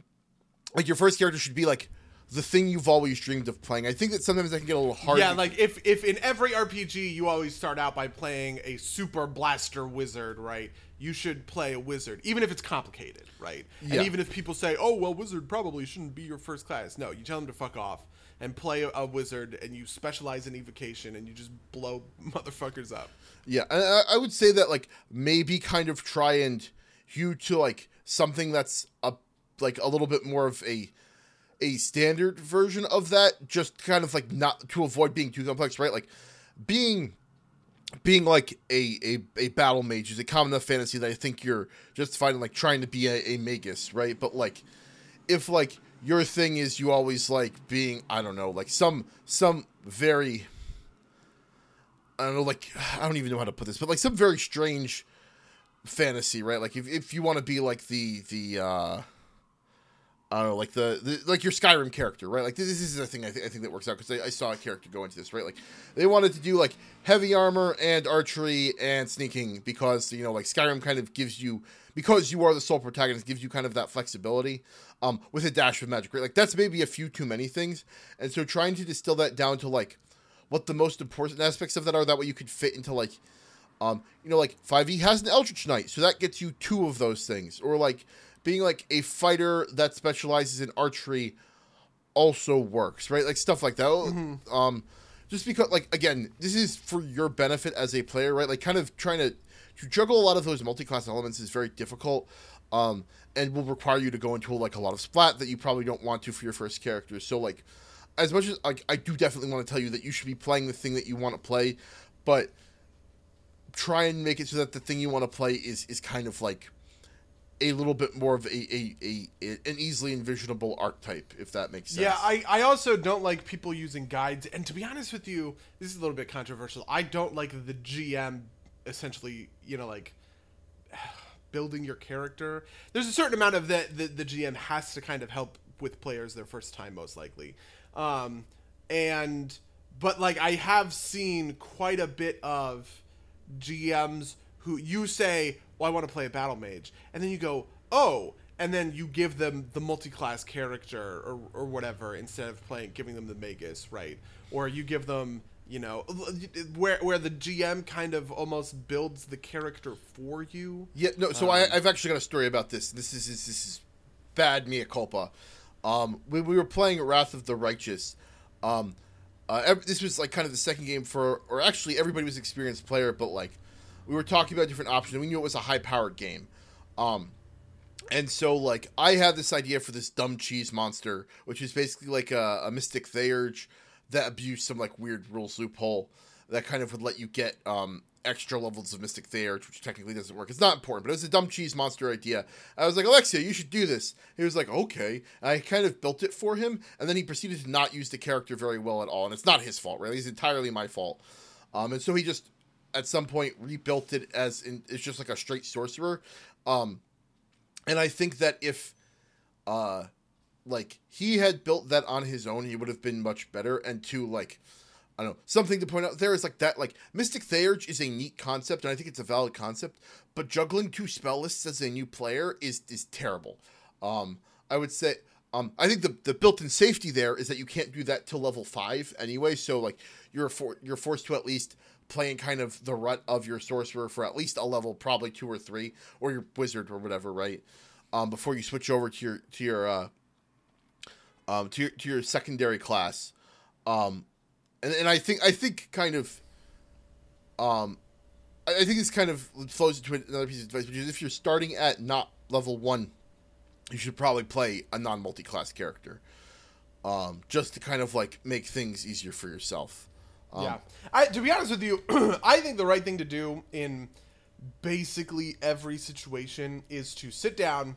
like your first character should be like the thing you've always dreamed of playing. I think that sometimes that can get a little hard. Yeah, like if if in every RPG you always start out by playing a super blaster wizard, right? you should play a wizard, even if it's complicated, right? Yeah. And even if people say, "Oh, well, wizard probably shouldn't be your first class," no, you tell them to fuck off and play a, a wizard, and you specialize in evocation, and you just blow motherfuckers up. Yeah, and I, I would say that like maybe kind of try and hew to like something that's a like a little bit more of a a standard version of that, just kind of like not to avoid being too complex, right? Like being being like a, a, a battle mage is a common enough fantasy that I think you're just finding like trying to be a, a magus, right? But like if like your thing is you always like being I don't know, like some some very I don't know, like I don't even know how to put this, but like some very strange fantasy, right? Like if, if you want to be like the the uh I don't know, like the, the like your Skyrim character, right? Like this, is a thing I, th- I think that works out because I, I saw a character go into this, right? Like they wanted to do like heavy armor and archery and sneaking because you know like Skyrim kind of gives you because you are the sole protagonist gives you kind of that flexibility um with a dash of magic, right? Like that's maybe a few too many things, and so trying to distill that down to like what the most important aspects of that are that way you could fit into like um you know like 5e has an eldritch knight so that gets you two of those things or like being like a fighter that specializes in archery also works right? Like stuff like that. Um just because like again this is for your benefit as a player right? Like kind of trying to to juggle a lot of those multi-class elements is very difficult um and will require you to go into like a lot of splat that you probably don't want to for your first character. So like as much as like I do definitely want to tell you that you should be playing the thing that you want to play, but try and make it so that the thing you want to play is is kind of like a little bit more of a, a, a, a an easily envisionable archetype, if that makes sense. Yeah, I, I also don't like people using guides. And to be honest with you, this is a little bit controversial. I don't like the GM essentially, you know, like building your character. There's a certain amount of that the, the GM has to kind of help with players their first time, most likely. Um, and, but like, I have seen quite a bit of GMs who you say, well, I want to play a battle mage. And then you go, oh, and then you give them the multi-class character or, or whatever instead of playing giving them the magus right or you give them you know where where the gm kind of almost builds the character for you Yeah, no. So I, I've actually got a story about this. This is this is bad mea culpa. Um, when we were playing Wrath of the Righteous, um, uh, this was like kind of the second game for, or actually everybody was experienced player, but like we were talking about different options. We knew it was a high powered game, um, and so like I had this idea for this dumb cheese monster, which is basically like a, a mystic theurge that abused some like weird rules loophole that kind of would let you get um, extra levels of Mystic Theurge, which technically doesn't work. It's not important, but it was a dumb cheese monster idea. I was like, Alexia, you should do this. He was like, okay. And I kind of built it for him, and then he proceeded to not use the character very well at all. And it's not his fault, really. It's entirely my fault. Um, and so he just, at some point, rebuilt it as in, it's just like a straight sorcerer. Um, and I think that if, uh, like he had built that on his own, he would have been much better. And two, like, I don't know, something to point out there is like that, like Mystic Theurge is a neat concept, and I think it's a valid concept. But juggling two spell lists as a new player is is terrible. Um, I would say, um, I think the the built-in safety there is that you can't do that till level five anyway. So like you're for, you're forced to at least play in kind of the rut of your sorcerer for at least a level, probably two or three, or your wizard or whatever, right? Um, before you switch over to your to your uh, um, to your to your secondary class. Um, and, and I think I think kind of um I I think this kind of flows into another piece of advice, which is if you're starting at not level one, you should probably play a non multi class character. Um, just to kind of like make things easier for yourself. Um, yeah. I, to be honest with you i think the right thing to do in basically every situation is to sit down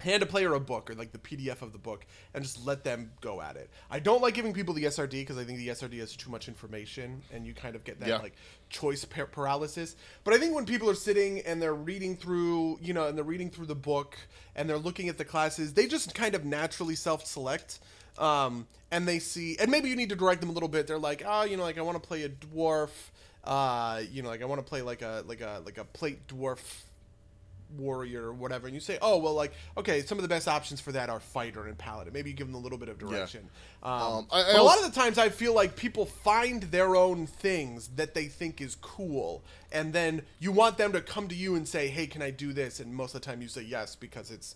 hand a player a book or like the pdf of the book and just let them go at it. I don't like giving people the srd because i think the srd has too much information and you kind of get that Yeah. like choice par- paralysis. But i think when people are sitting and they're reading through you know and they're reading through the book and they're looking at the classes they just kind of naturally self-select um, and they see and maybe you need to direct them a little bit they're like oh you know like i want to play a dwarf uh, you know like i want to play like a like a like a plate dwarf warrior or whatever, and you say, oh well, like okay, some of the best options for that are fighter and paladin. Maybe you give them a little bit of direction. Um, Um, I- I but a lot of the times, I feel like people find their own things that they think is cool, and then you want them to come to you and say, hey, can I do this? And most of the time, you say yes because it's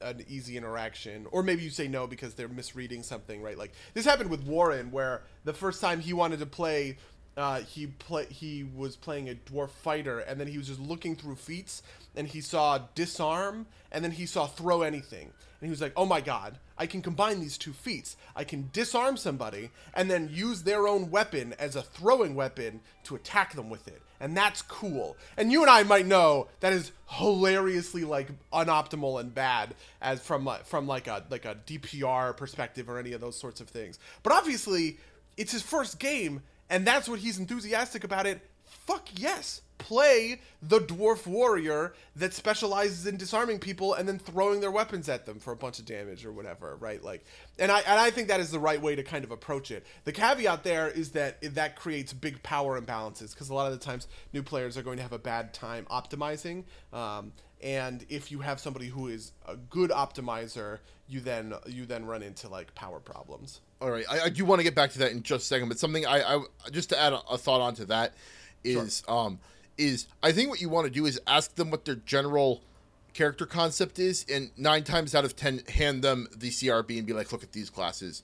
an easy interaction. Or maybe you say no because they're misreading something right? Like this happened with warren where the first time he wanted to play uh, he play he was playing a dwarf fighter and then he was just looking through feats and he saw disarm and then he saw throw anything and he was like oh my god i can combine these two feats i can disarm somebody and then use their own weapon as a throwing weapon to attack them with it and that's cool. And you and I might know that is hilariously like unoptimal and bad as from like from like a like a DPR perspective or any of those sorts of things. But obviously, it's his first game, and that's what he's enthusiastic about it. Fuck yes. Play the dwarf warrior that specializes in disarming people and then throwing their weapons at them for a bunch of damage or whatever, right? Like, and I and I think that is the right way to kind of approach it. The caveat there is that that creates big power imbalances because a lot of the times new players are going to have a bad time optimizing. Um, and if you have somebody who is a good optimizer, you then you then run into like power problems. All right, I, I do want to get back to that in just a second, but something I, I just to add a, a thought onto that is um is I think what you want to do is ask them what their general character concept is, and nine times out of ten, hand them the CRB and be like, look at these classes.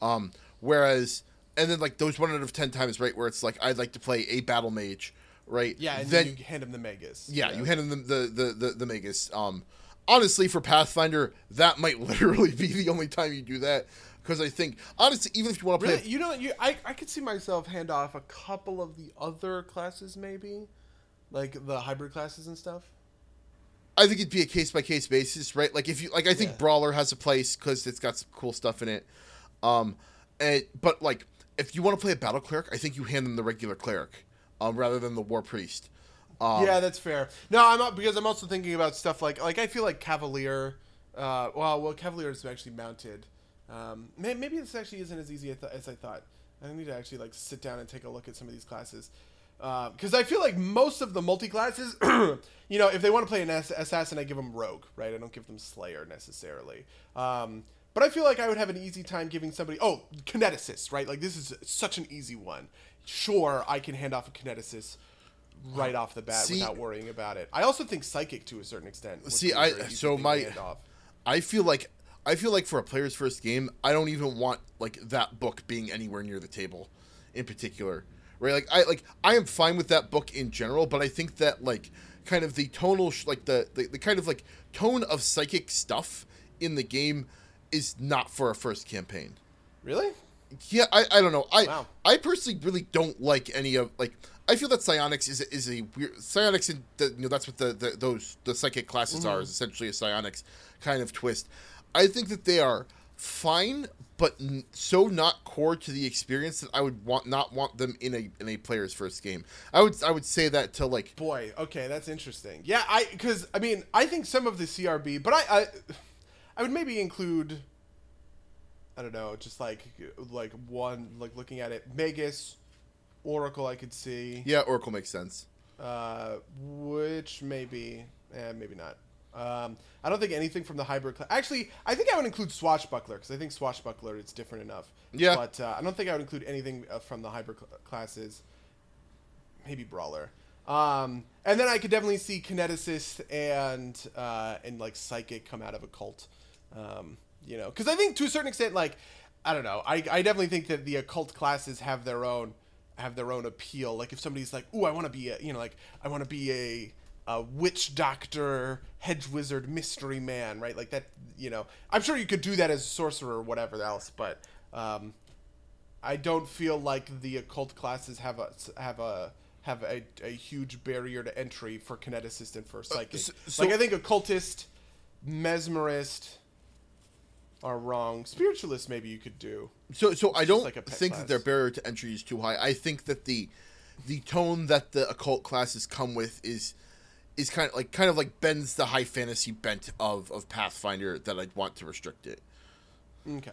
Um, whereas, and then like those one out of ten times, right, where it's like I'd like to play a battle mage, right? Yeah, and then then you hand him the Magus. yeah, you hand them the the the, the Magus. Um, honestly, for Pathfinder, that might literally be the only time you do that because I think honestly, even if you want to play, Really, you know, you I, I could see myself hand off a couple of the other classes, maybe, like the hybrid classes and stuff. I think it'd be a case by case basis, right? Like if you like, I think Yeah. Brawler has a place because it's got some cool stuff in it. Um, and but like if you want to play a battle cleric, I think you hand them the regular cleric, um, rather than the war priest. Um, yeah, that's fair. No, I'm not because I'm also thinking about stuff like like I feel like Cavalier. Uh, well, well, Cavalier is actually mounted. Um, may, maybe this actually isn't as easy as, th- as I thought. I need to actually like sit down and take a look at some of these classes because I feel like most of the multi classes, you know, if they want to play an ass- assassin, I give them rogue, right? I don't give them slayer necessarily. Um, but I feel like I would have an easy time giving somebody oh kineticist, right? Like this is such an easy one. Sure, I can hand off a kineticist right off the bat See- without worrying about it. I also think psychic to a certain extent. See, I- so my- off. I feel like I feel like for a player's first game, I don't even want like that book being anywhere near the table, in particular. Right? Like I like I am fine with that book in general, but I think that like kind of the tonal sh- like the, the the kind of like tone of psychic stuff in the game is not for a first campaign. really. Yeah, I, I don't know. I Wow. I personally really don't like any of like. I feel that psionics is a, is a weird psionics and the, you know that's what the, the those the psychic classes mm-hmm. are is essentially a psionics kind of twist. I think that they are fine, but n- so not core to the experience that I would want not want them in a in a player's first game. I would I would say that to like Boy, okay, that's interesting. Yeah, I because I mean I think some of the CRB, but I, I I would maybe include I don't know, just like like one like looking at it, Magus, Oracle. I could see, yeah, Oracle makes sense. uh, which maybe, eh, maybe not. Um, I don't think anything from the hybrid class. Actually, I think I would include Swashbuckler because I think Swashbuckler is different enough. Yeah. but uh, I don't think I would include anything uh, from the hybrid cl- classes. Maybe Brawler. Um, and then I could definitely see Kineticist and uh, and like Psychic come out of a cult. Um, you know, because I think to a certain extent, like I don't know, I, I definitely think that the occult classes have their own have their own appeal. Like if somebody's like, "Ooh, I want to be a," you know, like I want to be a a witch doctor, hedge wizard, mystery man, right? Like that, you know. I'm sure you could do that as a sorcerer or whatever else, but um, I don't feel like the occult classes have a have a have a, a huge barrier to entry for kineticist and for psychic. so- so- like I think occultist, mesmerist are wrong. Spiritualist maybe you could do. So so I don't like think that their barrier to entry is too high. I think that the the tone that the occult classes come with is is kind of like kind of like bends the high fantasy bent of of Pathfinder that I'd want to restrict it. Okay.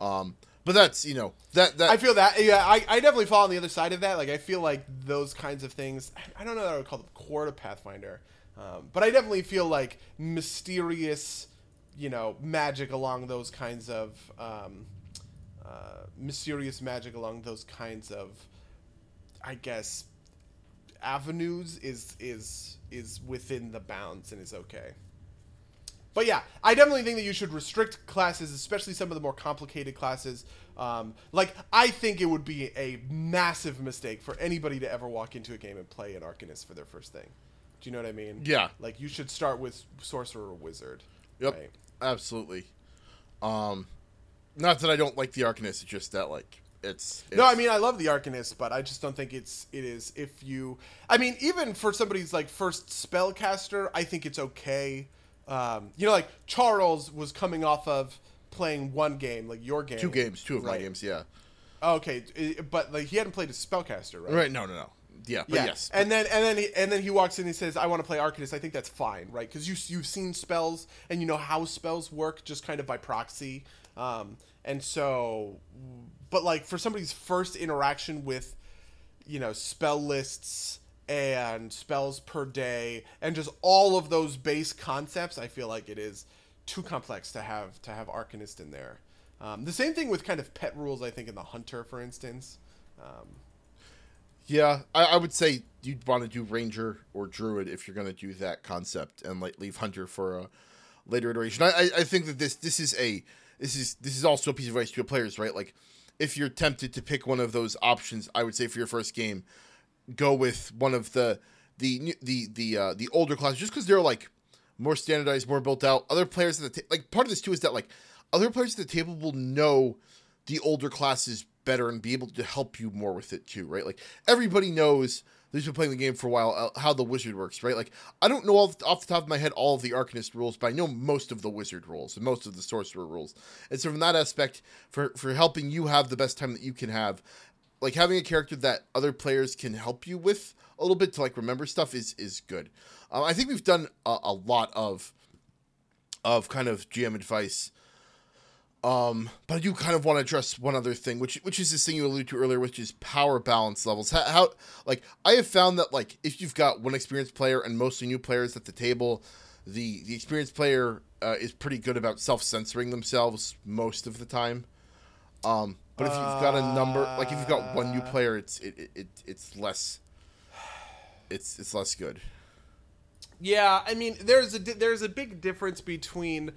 Um, but that's you know that that I feel that yeah, I, I definitely fall on the other side of that. Like I feel like those kinds of things. I don't know that I would call them core to Pathfinder, Um, but I definitely feel like mysterious, you know, magic along those kinds of um, uh, mysterious magic along those kinds of, I guess, avenues is is is within the bounds and is okay. But yeah, I definitely think that you should restrict classes, especially some of the more complicated classes. Um, like, I think it would be a massive mistake for anybody to ever walk into a game and play an Arcanist for their first thing. Do you know what I mean? Yeah. Like, you should start with Sorcerer or Wizard. Yep. right? Absolutely. Um, not that I don't like the Arcanist, it's just that like it's, it's No, I mean I love the Arcanist, but I just don't think it's it is if you. I mean, even for somebody's like first spellcaster, I think it's okay. Um, you know, like Charles was coming off of playing one game, like your game, two games, two of my games. Yeah. Okay, but like he hadn't played a spellcaster, right? Right. No. No. No. Yeah. But Yeah. yes. And then and then he, and then he walks in and he says, "I want to play Arcanist." I think that's fine, right? Because you you've seen spells and you know how spells work, just kind of by proxy. Um, and so, but like for somebody's first interaction with, you know, spell lists and spells per day and just all of those base concepts, I feel like it is too complex to have to have Arcanist in there. Um, the same thing with kind of pet rules, I think, in the Hunter, for instance. Um, Yeah, I, I would say you'd want to do ranger or druid if you're going to do that concept, and like leave hunter for a later iteration. I, I, I think that this this is a this is this is also a piece of advice to your players, right? Like, if you're tempted to pick one of those options, I would say for your first game, go with one of the the the the uh, the older classes, just because they're like more standardized, more built out. Other players at the ta- like part of this too is that like other players at the table will know the older classes better and be able to help you more with it too, right? Like everybody knows who's been playing the game for a while uh, how the wizard works, right? Like I don't know off, off the top of my head all of the arcanist rules, but I know most of the wizard rules and most of the sorcerer rules. And so from that aspect, for for helping you have the best time that you can have, like having a character that other players can help you with a little bit to like remember stuff is is good. Um, I think we've done a, a lot of of kind of GM advice. Um, but I do kind of want to address one other thing, which which is this thing you alluded to earlier, which is power balance levels. How, how like I have found that like if you've got one experienced player and mostly new players at the table, the the experienced player uh, is pretty good about self censoring themselves most of the time. Um, but if you've got a number, like if you've got one new player, it's it, it, it it's less. It's it's less good. Yeah, I mean, there's a there's a big difference between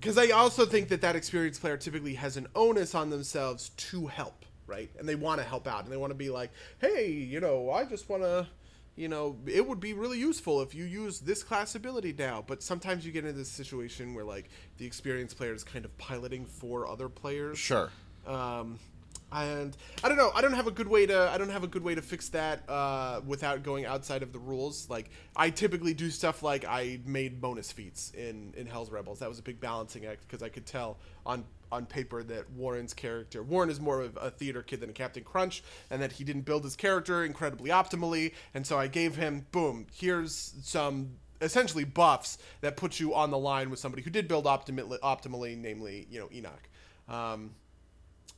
because I also think that that experienced player typically has an onus on themselves to help, right? And they want to help out, and they want to be like, hey, you know, I just want to, you know, it would be really useful if you use this class ability now. But sometimes you get into this situation where like the experienced player is kind of piloting for other players Sure. um, and I don't know. I don't have a good way to. I don't have a good way to fix that uh, without going outside of the rules. Like I typically do stuff like I made bonus feats in in Hell's Rebels. That was a big balancing act because I could tell on on paper that Warren's character Warren is more of a theater kid than a Captain Crunch, and that he didn't build his character incredibly optimally. And so I gave him boom. Here's some essentially buffs that put you on the line with somebody who did build optimally, optimally namely you know Enoch. Um,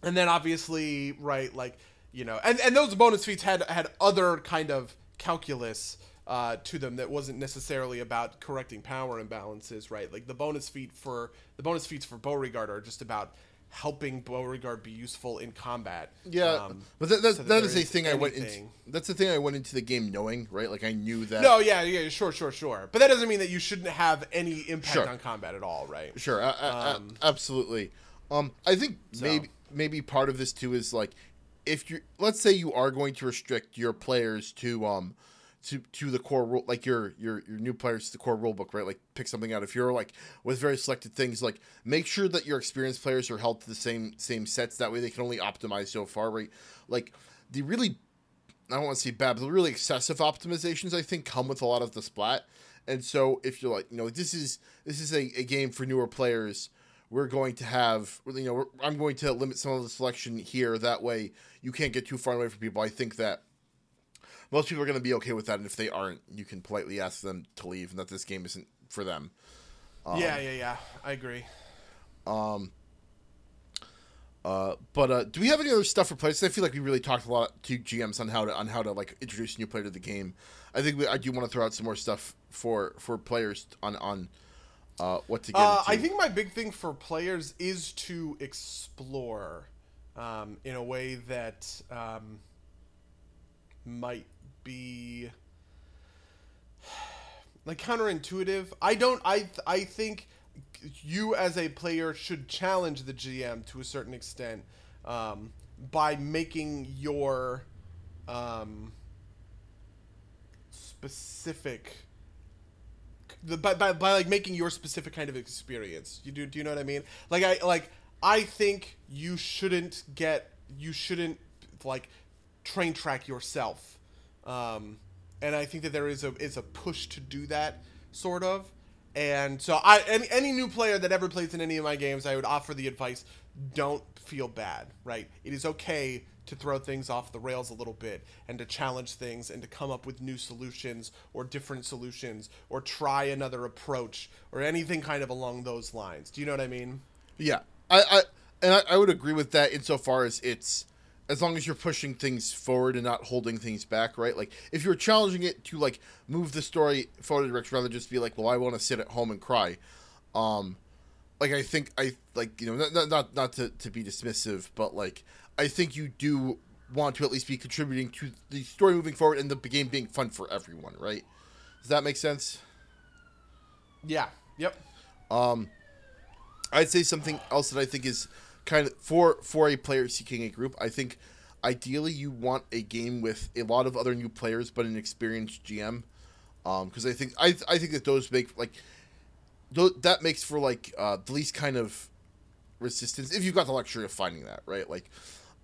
and then obviously right like you know and, and those bonus feats had had other kind of calculus uh, to them that wasn't necessarily about correcting power imbalances right like the bonus feat for the bonus feats for beauregard are just about helping beauregard be useful in combat Yeah, Um, but that, that, so that that is a thing I went into. That's the thing I went into the game knowing, right? Like I knew that. no yeah yeah sure sure sure but that doesn't mean that you shouldn't have any impact Sure. on combat at all right Sure, a- a- Um, absolutely. Um, I think maybe maybe part of this too is like if you let's say you are going to restrict your players to um to to the core rule like your your your new players to the core rule book right? Like pick something out. If you're like with very selected things like make sure that your experienced players are held to the same same sets. That way they can only optimize so far right? Like the really I don't want to say bad, but the really excessive optimizations I think come with a lot of the splat. And so if you're like, you know, this is this is a, a game for newer players, we're going to have, you know, we're, I'm going to limit some of the selection here. That way, you can't get too far away from people. I think that most people are going to be okay with that, and if they aren't, you can politely ask them to leave, and that this game isn't for them. yeah yeah yeah i agree Um. Uh, but uh, do we have any other stuff for players? I feel like we really talked a lot to GMs on how to on how to like introduce a new player to the game. I think we, I do want to throw out some more stuff for for players on on uh, what to get. Uh. I think my big thing for players is to explore um, in a way that um, might be like counterintuitive. I don't. I I think you as a player should challenge the GM to a certain extent um, by making your um, specific the by, by, by like making your specific kind of experience. You do do you know what I mean? Like I like I think you shouldn't get you shouldn't like train track yourself. Um, and I think that there is a is a push to do that sort of. And so I any, any new player that ever plays in any of my games, I would offer the advice: don't feel bad. Right? It is okay to throw things off the rails a little bit and to challenge things and to come up with new solutions or different solutions or try another approach or anything kind of along those lines. Do you know what I mean? Yeah, I, I and I, I would agree with that insofar as it's as long as you're pushing things forward and not holding things back, right? Like if you're challenging it to like move the story forward direction rather just be like, well, I want to sit at home and cry. Um, like I think I like you know not not not to, to be dismissive, but like I think you do want to at least be contributing to the story moving forward and the game being fun for everyone, right? Does that make sense? Yeah. Yep. Um, I'd say something else that I think is kind of for for a player seeking a group. I think ideally you want a game with a lot of other new players, but an experienced GM, because I think I I think that those make like tho- that makes for like uh, the least kind of resistance if you've got the luxury of finding that right like.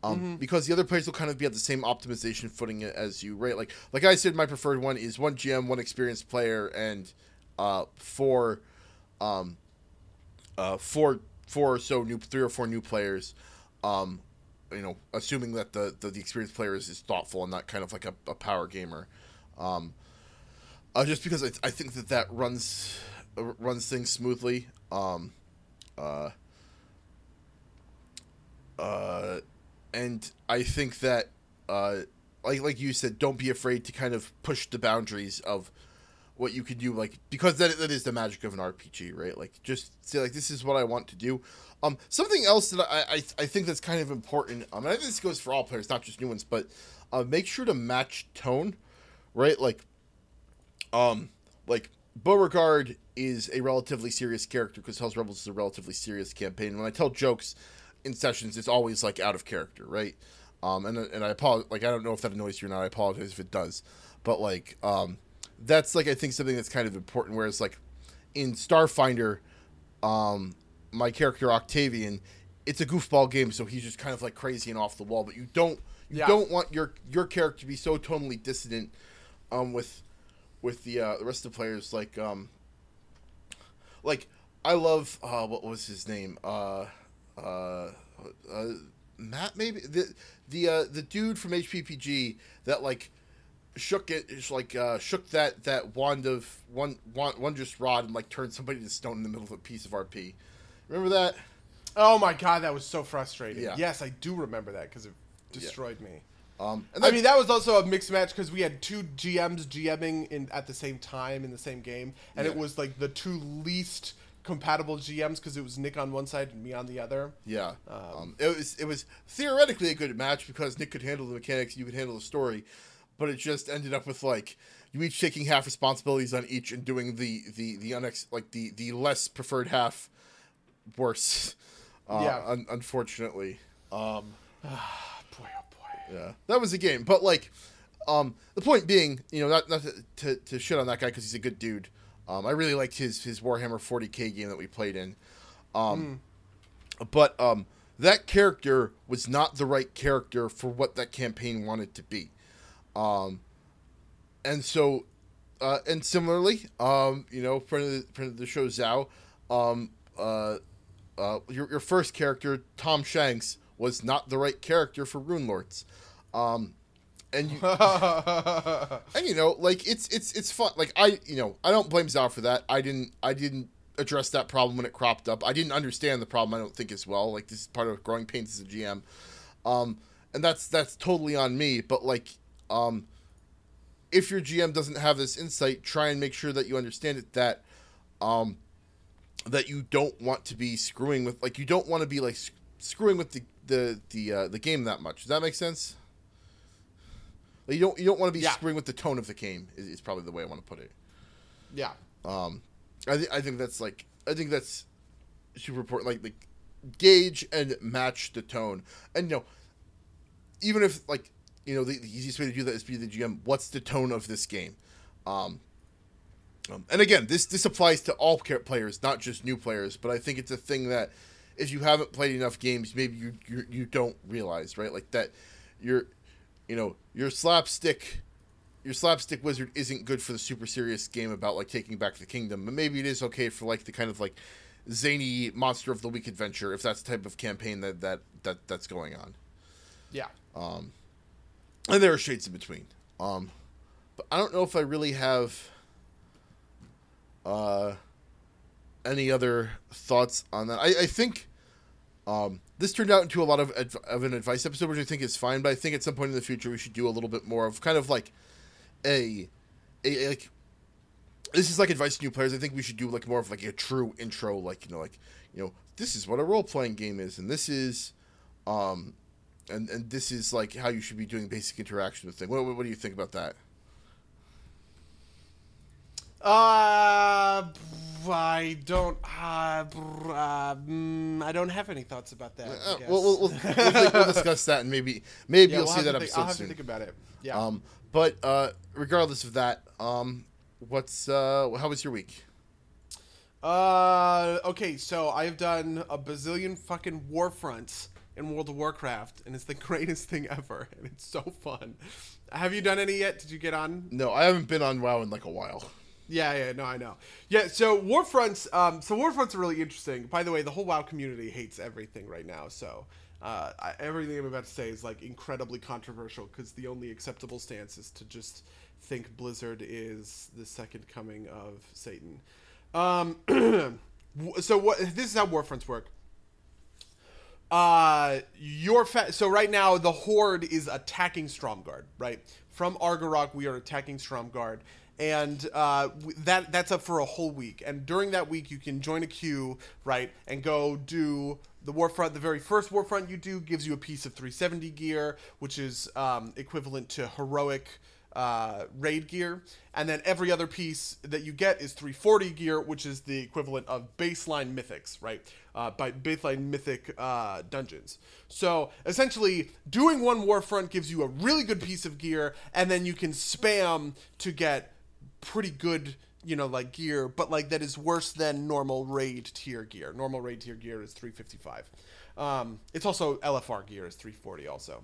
Um, Because the other players will kind of be at the same optimization footing as you, right? Like, like I said, my preferred one is one GM, one experienced player, and uh, four um, uh, four four or so new three or four new players um you know assuming that the the, the experienced player is, is thoughtful and not kind of like a, a power gamer. Um uh, just because I, I think that that runs uh, runs things smoothly. Um uh uh and i think that uh like like you said don't be afraid to kind of push the boundaries of what you can do like because that, that is the magic of an rpg right? Like just say like this is what i want to do. Um something else that i i, I think that's kind of important um and i think this goes for all players not just new ones but uh, make sure to match tone right? Like um like beauregard is a relatively serious character because hell's rebels is a relatively serious campaign. When i tell jokes in sessions it's always like out of character right um and, and i apologize like i don't know if that annoys you or not i apologize if it does but like um that's like I think something that's kind of important. Whereas like in Starfinder, um, my character Octavian, it's a goofball game, so he's just kind of like crazy and off the wall. But you don't you Yeah. don't want your your character to be so totally dissonant, um, with with the uh, the rest of the players. Like um, like I love uh, what was his name uh, uh, uh Matt maybe the the uh, the dude from HPPG that like shook it it's like uh shook that that wand of one wand, wondrous rod and like turned somebody to stone in the middle of a piece of rp remember that Oh my god, that was so frustrating. Yeah. Yes, I do remember that because it destroyed me. um and I mean, that was also a mixed match because we had two GMs GMing in at the same time in the same game, and it was like the two least compatible GMs because it was Nick on one side and me on the other. yeah um, it was it was theoretically a good match because nick could handle the mechanics you could handle the story but it just ended up with like you each taking half responsibilities on each and doing the the the unex like the the less preferred half worse uh, Yeah. un- unfortunately um Boy, oh boy. Yeah, that was a game. But like, um, the point being, you know, not not to, to, to shit on that guy because he's a good dude. Um, I really liked his his Warhammer 40k game that we played in. Um, but um, that character was not the right character for what that campaign wanted to be. Um, and so, uh, and similarly, um, you know, friend of the, friend of the show Zhao, um, uh, uh, your, your first character, Tom Shanks, was not the right character for Runelords. Um, and you, and you know, like it's it's it's fun. Like I, you know, I don't blame Zhao for that. I didn't, I didn't, address that problem when it cropped up. I didn't understand the problem. I don't think as well. Like this is part of growing pains as a GM, um, and that's that's totally on me. But like, um, if your GM doesn't have this insight, try and make sure that you understand it. That, um, that you don't want to be screwing with. Like you don't want to be like screwing with the the the uh, the game that much. Does that make sense? Like you don't you don't want to be Yeah. screwing with the tone of the game. Is, is probably the way I want to put it. Yeah. Um, I think I think that's like I think that's super important. Like like gauge and match the tone, and you know, even if like you know the, the easiest way to do that is be the GM. What's the tone of this game? Um, um, and again, this this applies to all players, not just new players. But I think it's a thing that if you haven't played enough games, maybe you you, you don't realize, right? Like that, you're, you know, your slapstick, your slapstick wizard isn't good for the super serious game about like taking back the kingdom. But maybe it is okay for like the kind of like zany monster of the week adventure if that's the type of campaign that that that that's going on. Yeah. Um and there are shades in between. Um, but I don't know if I really have uh, any other thoughts on that. I, I think um, this turned out into a lot of adv- of an advice episode, which I think is fine. But I think at some point in the future we should do a little bit more of kind of like a, a, a like. This is like advice to new players. I think we should do like more of like a true intro, like you know, like you know, this is what a role playing game is, and this is, um, and and this is like how you should be doing basic interaction with things. What, what, what do you think about that? Uh, I don't. Uh, uh, mm, I don't have any thoughts about that. I Uh, guess. we'll, we'll, we'll, we'll, think- we'll discuss that, and maybe maybe Yeah, you'll we'll see that think- episode I'll have soon. to think about it. Yeah. Um, but uh, regardless of that, um, what's uh, how was your week? Uh, okay, so I've done a bazillion fucking war fronts in World of Warcraft, and it's the greatest thing ever, and it's so fun. Have you done any yet? Did you get on? No, I haven't been on WoW in like a while. Yeah, yeah, no, I know. Yeah, so Warfronts, um, so Warfronts are really interesting. By the way, the whole WoW community hates everything right now, so uh, I, everything I'm about to say is like incredibly controversial because the only acceptable stance is to just think Blizzard is the second coming of Satan. Um, so what? This is how Warfronts work. Uh, your fa- so right now the horde is attacking Stromgarde, right? From Ar'gorok, we are attacking Stromgarde, and uh, that that's up for a whole week. And during that week, you can join a queue, right, and go do the warfront. The very first warfront you do gives you a piece of 370 gear, which is um, equivalent to heroic uh, raid gear, and then every other piece that you get is 340 gear, which is the equivalent of baseline mythics, right? Uh, by baseline mythic uh, dungeons. So essentially, doing one warfront gives you a really good piece of gear, and then you can spam to get pretty good you know like gear but like that is worse than normal raid tier gear normal raid tier gear is 355 um, it's also lfr gear is 340 also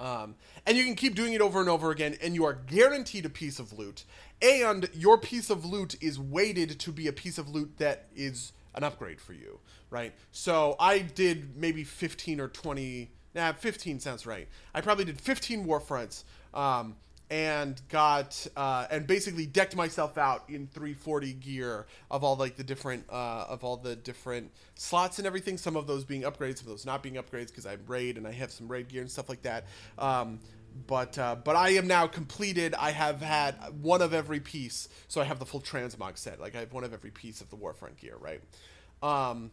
um, and you can keep doing it over and over again, and you are guaranteed a piece of loot. And your piece of loot is weighted to be a piece of loot that is an upgrade for you, right? So I did maybe 15 or 20. Nah, 15 sounds right. I probably did 15 warfronts. Um, and got uh, and basically decked myself out in 340 gear of all like the different uh, of all the different slots and everything. Some of those being upgrades, some of those not being upgrades because I'm raid and I have some raid gear and stuff like that. Um, but uh, but I am now completed. I have had one of every piece, so I have the full transmog set. Like I have one of every piece of the Warfront gear, right? Um,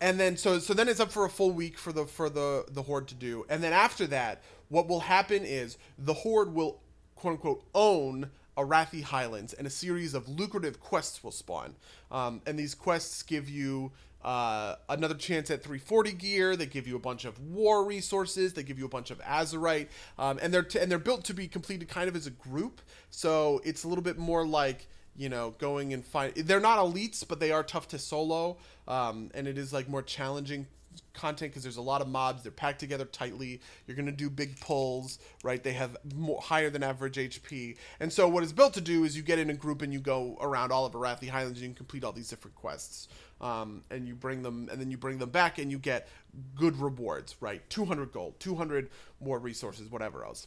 and then so so then it's up for a full week for the for the the horde to do and then after that what will happen is the horde will quote unquote own Arathi Highlands and a series of lucrative quests will spawn um, and these quests give you uh, another chance at 340 gear. They give you a bunch of war resources. They give you a bunch of Azerite, um, and they're t- and they're built to be completed kind of as a group. So it's a little bit more like you know, going and find. They're not elites, but they are tough to solo, um, and it is like more challenging content because there's a lot of mobs. They're packed together tightly. You're gonna do big pulls, right? They have more, higher than average HP, and so what it's built to do is you get in a group and you go around all of Arathi Highlands and you complete all these different quests. Um, and you bring them, and then you bring them back, and you get good rewards, right? 200 gold, 200 more resources, whatever else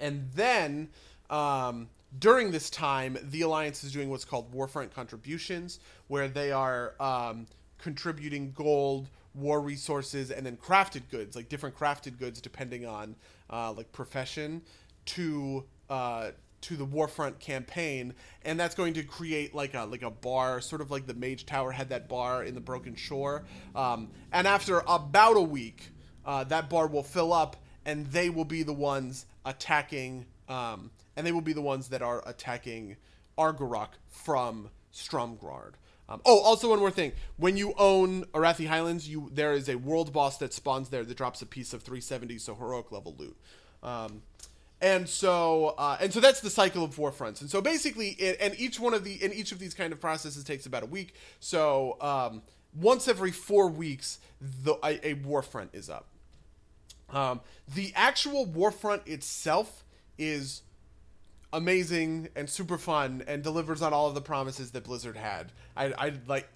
and then um, during this time, the Alliance is doing what's called Warfront contributions, where they are um, contributing gold, war resources, and then crafted goods, like different crafted goods depending on uh, like profession, to uh, to the Warfront campaign, and that's going to create like a like a bar, sort of like the Mage Tower had that bar in the Broken Shore. Um, and after about a week, uh, that bar will fill up, and they will be the ones attacking. Um, and they will be the ones that are attacking Ar'gorok from Stromgarde. Um, oh, also one more thing. When you own Arathi Highlands, you there is a world boss that spawns there that drops a piece of 370, so heroic level loot. Um, and so uh, and so that's the cycle of warfronts. And so basically, it, and each one of the in each of these kind of processes takes about a week. So um, once every four weeks, the a, a warfront is up. Um, the actual warfront itself is amazing and super fun and delivers on all of the promises that Blizzard had. I, I like,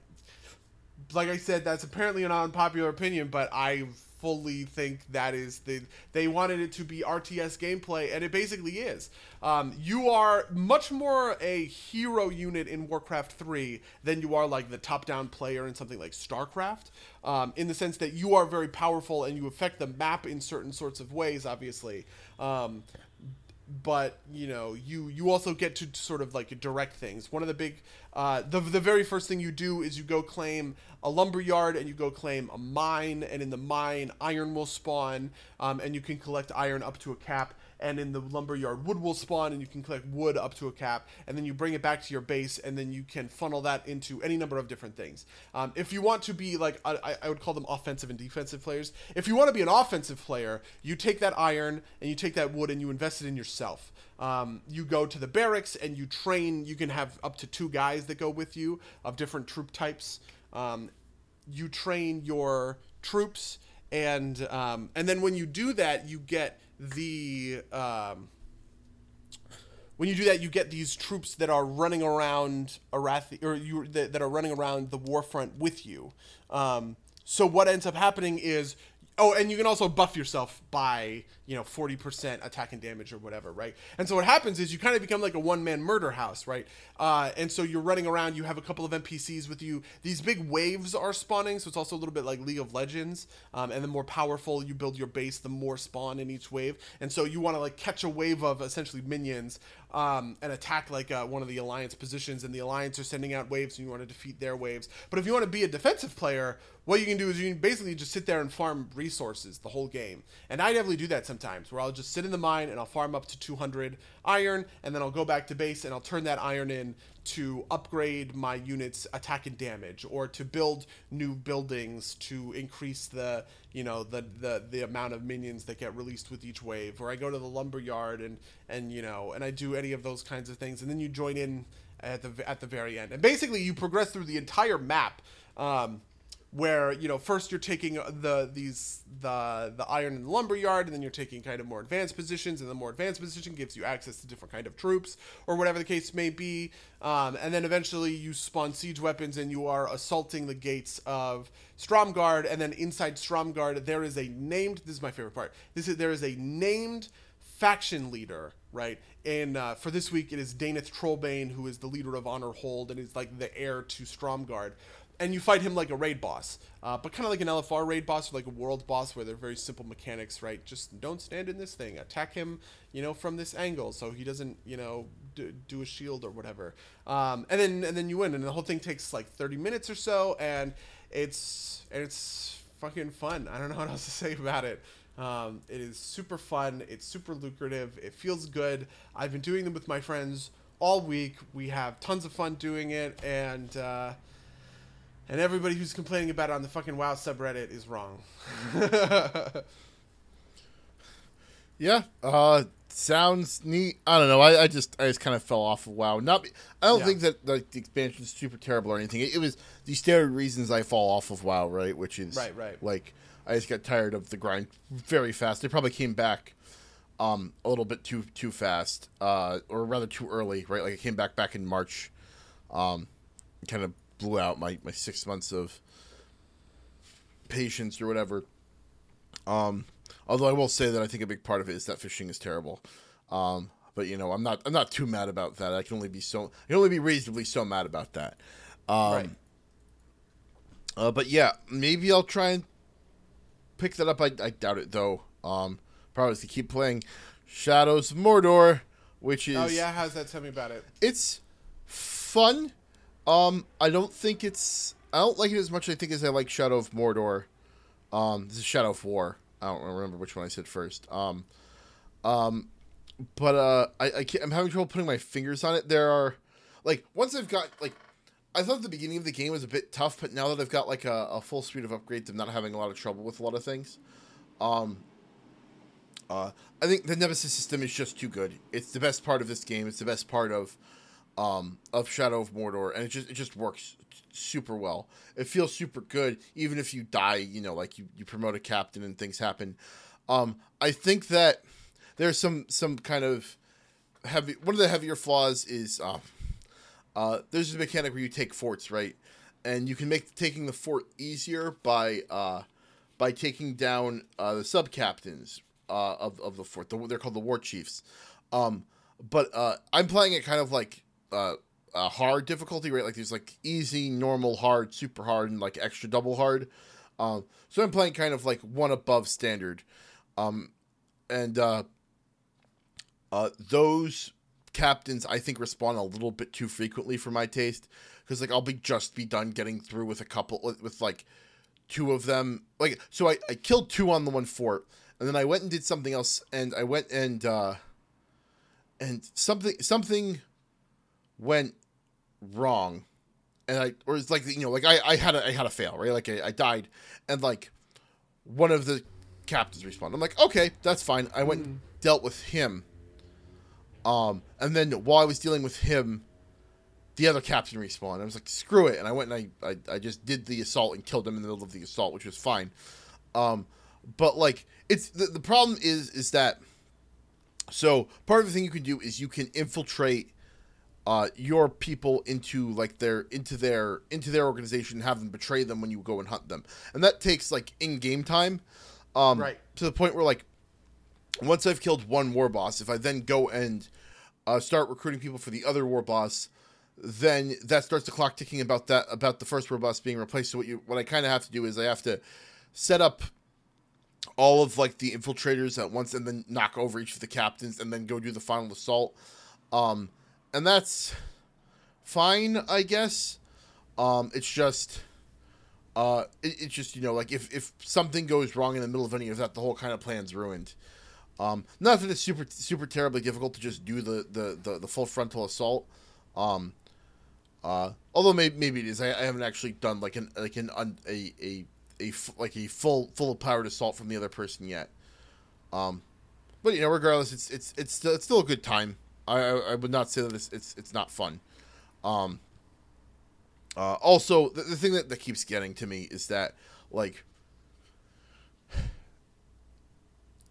like I said, that's apparently an unpopular opinion, but I fully think that is the they wanted it to be RTS gameplay, and it basically is. Um, you are much more a hero unit in Warcraft 3 than you are like the top-down player in something like StarCraft. Um, in the sense that you are very powerful and you affect the map in certain sorts of ways, obviously. Um, but you know you you also get to sort of like direct things. One of the big uh, the, the very first thing you do is you go claim a lumber yard and you go claim a mine and in the mine iron will spawn um, and you can collect iron up to a cap and in the lumberyard wood will spawn and you can collect wood up to a cap and then you bring it back to your base and then you can funnel that into any number of different things. Um, if you want to be like I, I would call them offensive and defensive players. If you want to be an offensive player you take that iron and you take that wood and you invest it in yourself. Um, you go to the barracks and you train you can have up to two guys that go with you of different troop types. Um, you train your troops and um, and then when you do that you get the um, when you do that, you get these troops that are running around Arathi, or you that, that are running around the warfront with you. Um, so what ends up happening is Oh, and you can also buff yourself by, you know, 40% attack and damage or whatever, right? And so what happens is you kind of become like a one man murder house, right? Uh, and so you're running around, you have a couple of NPCs with you. These big waves are spawning, so it's also a little bit like League of Legends. Um, and the more powerful you build your base, the more spawn in each wave. And so you want to like catch a wave of essentially minions um, and attack like uh, one of the alliance positions, and the alliance are sending out waves, and you want to defeat their waves. But if you want to be a defensive player, what you can do is you can basically just sit there and farm resources the whole game. And I definitely do that sometimes, where I'll just sit in the mine and I'll farm up to 200 iron, and then I'll go back to base and I'll turn that iron in to upgrade my units attack and damage or to build new buildings to increase the you know the the the amount of minions that get released with each wave. Or I go to the lumber yard and and you know and I do any of those kinds of things and then you join in at the at the very end. And basically you progress through the entire map um, where you know first you're taking the these the the iron and the lumber yard and then you're taking kind of more advanced positions and the more advanced position gives you access to different kind of troops or whatever the case may be. Um, and then eventually you spawn siege weapons and you are assaulting the gates of Stromgarde and then inside Stromgarde there is a named this is my favorite part this is there is a named faction leader right? And uh, for this week it is Danath Trollbane who is the leader of Honor Hold and is like the heir to Stromgarde and you fight him like a raid boss, uh, but kind of like an LFR raid boss or like a world boss where they're very simple mechanics, right? Just don't stand in this thing. Attack him, you know, from this angle so he doesn't, you know, do, do a shield or whatever. Um, and then and then you win, and the whole thing takes like 30 minutes or so, and it's it's fucking fun. I don't know what else to say about it. Um, it is super fun. It's super lucrative. It feels good. I've been doing them with my friends all week. We have tons of fun doing it, and. Uh, and everybody who's complaining about it on the fucking WoW subreddit is wrong. yeah, uh, sounds neat. I don't know. I, I just I just kind of fell off of WoW. Not I don't yeah. think that like the expansion is super terrible or anything. It, it, was the standard reasons I fall off of WoW, right? Which is right, right. Like I just got tired of the grind very fast. They probably came back um a little bit too too fast, uh, or rather too early, right? Like I came back back in March, um, kind of blew out my, my six months of patience or whatever. Um, although I will say that I think a big part of it is that fishing is terrible. Um, but you know, I'm not I'm not too mad about that. I can only be so I can only be reasonably so mad about that. Um, right. uh, but yeah, maybe I'll try and pick that up. I, I doubt it though. Um, probably to keep playing Shadows of Mordor, which is Oh yeah, how's that? Tell me about it. it's fun. Um, I don't think it's I don't like it as much. I think as I like Shadow of Mordor. Um, this is Shadow of War. I don't remember which one I said first. Um, um, but uh, I, I can't, I'm having trouble putting my fingers on it. There are like once I've got like I thought the beginning of the game was a bit tough, but now that I've got like a, a full suite of upgrades, I'm not having a lot of trouble with a lot of things. Um, uh, I think the Nemesis system is just too good. It's the best part of this game. It's the best part of um, of Shadow of Mordor, and it just it just works super well. It feels super good, even if you die. You know, like you, you promote a captain and things happen. Um, I think that there's some some kind of heavy. One of the heavier flaws is uh, uh, there's a mechanic where you take forts, right? And you can make taking the fort easier by uh, by taking down uh, the sub captains uh, of of the fort. The, they're called the war chiefs. Um, but uh, I'm playing it kind of like uh, a hard difficulty, right? Like there's like easy, normal, hard, super hard, and like extra double hard. Um, so I'm playing kind of like one above standard. Um, and uh, uh, those captains I think respond a little bit too frequently for my taste because like I'll be just be done getting through with a couple with, like two of them like so I, I killed two on the one fort and then I went and did something else and I went and uh and something something went wrong. And I or it's like you know like I I had a I had a fail right? Like I, I died. And like one of the captains respawned I'm like okay that's fine. I went and dealt with him. Um, and then while I was dealing with him, the other captain respawned. I was like, screw it. And I went and I, I, I just did the assault and killed him in the middle of the assault, which was fine. Um, but like, it's the, the problem is, is that, so part of the thing you can do is you can infiltrate, uh, your people into like their, into their, into their organization and have them betray them when you go and hunt them. And that takes like in game time. Um, Right. to the point where like, once I've killed one war boss, if I then go and uh, start recruiting people for the other war boss, then that starts the clock ticking about that about the first war boss being replaced. So what you what I kind of have to do is I have to set up all of like the infiltrators at once and then knock over each of the captains and then go do the final assault. Um, and that's fine, I guess. Um, it's just uh, it, it's just you know like if if something goes wrong in the middle of any of that, the whole kind of plan's ruined. Um, not that it's super super terribly difficult to just do the the the, the full frontal assault. Um, uh, although maybe maybe it is. I, I haven't actually done like an like an un, a a like a full full powered assault from the other person yet. Um, but you know, regardless, it's it's it's it's still a good time. I I, would not say that it's it's it's not fun. Um. Uh, also, the, the thing that, that keeps getting to me is that like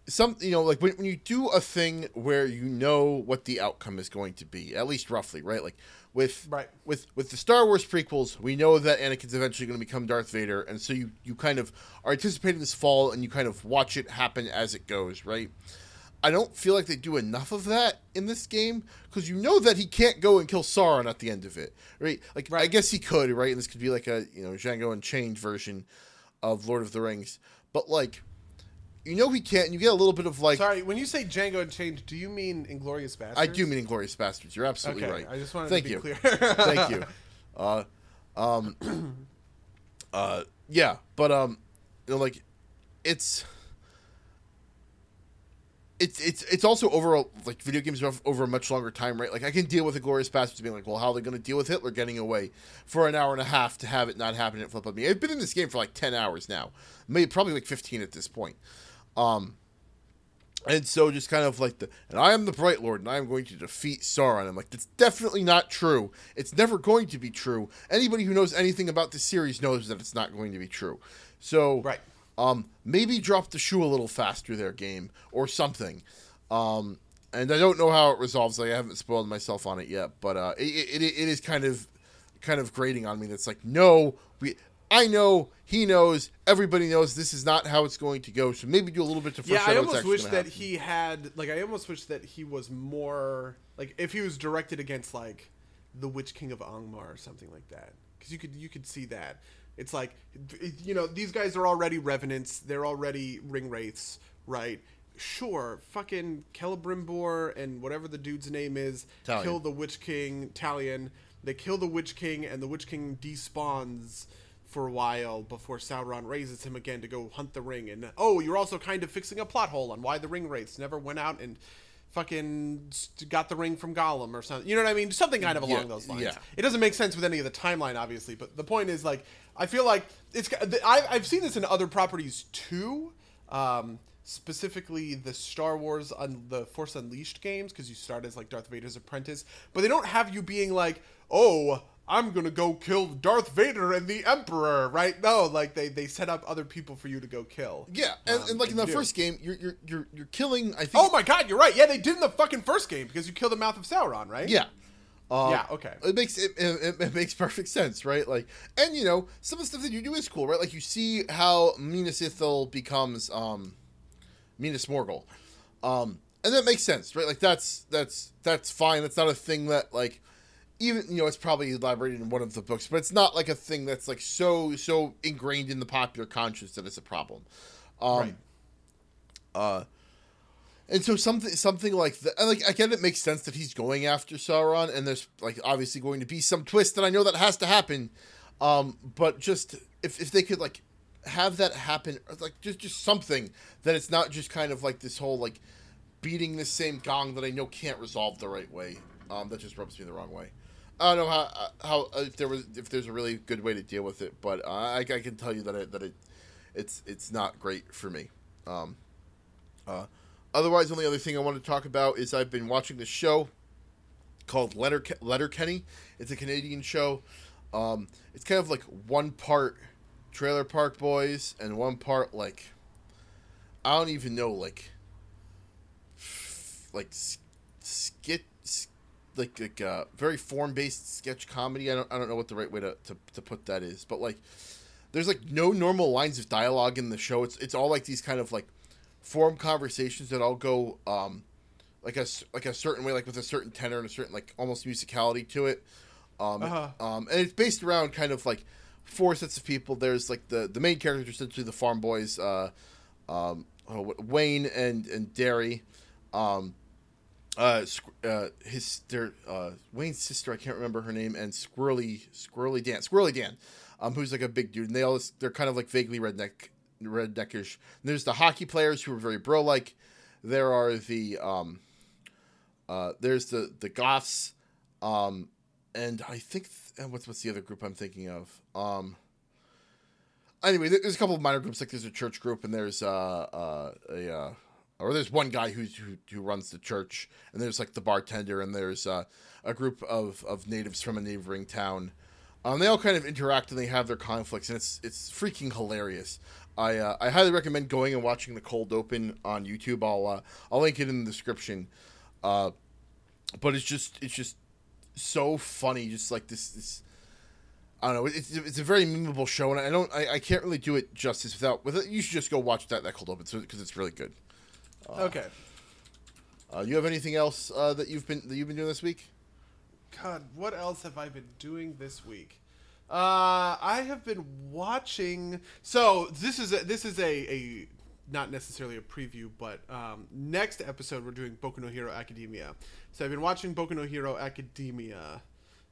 some you know like when, when you do a thing where you know what the outcome is going to be at least roughly right like with Right. with with the Star Wars prequels we know that Anakin's eventually going to become Darth Vader and so you you kind of are anticipating this fall and you kind of watch it happen as it goes right I don't feel like they do enough of that in this game because you know that he can't go and kill Sauron at the end of it, right? Like I guess he could, right? And this could be like a you know Django Unchained version of Lord of the Rings, but like you know he can't. And you get a little bit of like Sorry, when you say Django Unchained, do you mean Inglourious Basterds? I do mean Inglourious Basterds. You're absolutely Okay, right. I just wanted Thank to be you. clear. Thank you. Uh, um, uh, yeah, but um, you know, like, it's. It's, it's it's also over a, like video games over a much longer time, right? Like I can deal with the Glorious Bastards being like, well, how are they going to deal with Hitler getting away for an hour and a half to have it not happen and flip on me? I've been in this game for like ten hours now, maybe probably like fifteen at this point. Um, and so just kind of like the and I am the Bright Lord and I am going to defeat Sauron. I'm like, that's definitely not true. It's never going to be true. Anybody who knows anything about the series knows that it's not going to be true. So Right. Um maybe drop the shoe a little faster there, game, or something. Um and I don't know how it resolves. Like I haven't spoiled myself on it yet, but uh it, it, it is kind of kind of grating on me that's like, no, we I know, he knows, everybody knows this is not how it's going to go. So maybe do a little bit to Yeah, I almost wish that happen. he had like I almost wish that he was more like if he was directed against like the Witch King of Angmar or something like that. Because you could you could see that it's like you know these guys are already revenants, they're already ring wraiths, right? Sure, fucking Celebrimbor and whatever the dude's name is Talion. kill the Witch King Talion. They kill the Witch King, and the Witch King despawns for a while before Sauron raises him again to go hunt the ring. And oh, you're also kind of fixing a plot hole on why the ring wraiths never went out and fucking got the ring from Gollum or something. You know what I mean? Something kind of along Yeah, those lines. yeah. It doesn't make sense with any of the timeline, obviously, but the point is like I feel like it's. I've seen this in other properties too. Um, specifically the Star Wars on the Force Unleashed games because you start as like Darth Vader's apprentice, but they don't have you being like, oh, I'm gonna go kill Darth Vader and the Emperor, right? No, like they they set up other people for you to go kill. Yeah, and, Um, and like in the first game, you're you're you're, you're killing. I think. Oh my God, you're right. Yeah, they did in the fucking first game because you killed the mouth of Sauron, right? Yeah. Um, Yeah, okay. It makes it, it, it makes perfect sense, right? Like, and you know, some of the stuff that you do is cool, right? Like you see how Minas Ithil becomes um, Minas Morgul, um, and that makes sense, right? Like that's that's that's fine. That's not a thing that like even you know it's probably elaborated in one of the books, but it's not like a thing that's like so so ingrained in the popular conscience that it's a problem. Um, Right. uh, and so something something like that, like again, it makes sense that he's going after Sauron, and there's like obviously going to be some twist, that I know that has to happen. Um, but just if if they could like have that happen, like just just something that it's not just kind of like this whole like beating the same gong that I know can't resolve the right way. Um, that just rubs me the wrong way. I don't know how how uh, if there was if there's a really good way to deal with it, but I, I can tell you that it, that it it's it's not great for me. Um, uh, otherwise, the only other thing I want to talk about is I've been watching this show called Letter Letterkenny. It's a Canadian show. Um, it's kind of like one part Trailer Park Boys and one part like I don't even know like like skit like like uh, very form based sketch comedy. I don't I don't know what the right way to, to, to put that is, but like there's like no normal lines of dialogue in the show. It's it's all like these kind of like form conversations that all go um like a like a certain way, like with a certain tenor and a certain like almost musicality to it. Um, Uh-huh. um, and it's based around kind of like four sets of people. There's like the the main characters, are essentially the farm boys, uh, um, oh, Wayne and and Derry. Um, uh, uh, his their uh, Wayne's sister, I can't remember her name, and Squirrely Squirrely Dan, Squirrely Dan, um, who's like a big dude, and they all they're kind of like vaguely redneck redneckish. There's the hockey players who are very bro like. There are the um, uh, there's the the goths, um, and I think th- what's what's the other group I'm thinking of? Um, anyway, there's a couple of minor groups like there's a church group and there's uh, uh, a uh, or there's one guy who's who, who runs the church and there's like the bartender and there's uh, a group of, of natives from a neighboring town. Um, they all kind of interact and they have their conflicts and it's it's freaking hilarious. I uh, I highly recommend going and watching the cold open on YouTube. I'll uh, I'll link it in the description. Uh, but it's just it's just so funny, just like this this I don't know. It's, it's a very memeable show, and I don't. I, I can't really do it justice without. With it. You should just go watch that that cold open because it's really good. Okay. Uh, you have anything else uh, that you've been that you've been doing this week? God, what else have I been doing this week? Uh, I have been watching. So this is a, this is a, a not necessarily a preview, but um, next episode we're doing Boku no Hero Academia. So I've been watching Boku no Hero Academia.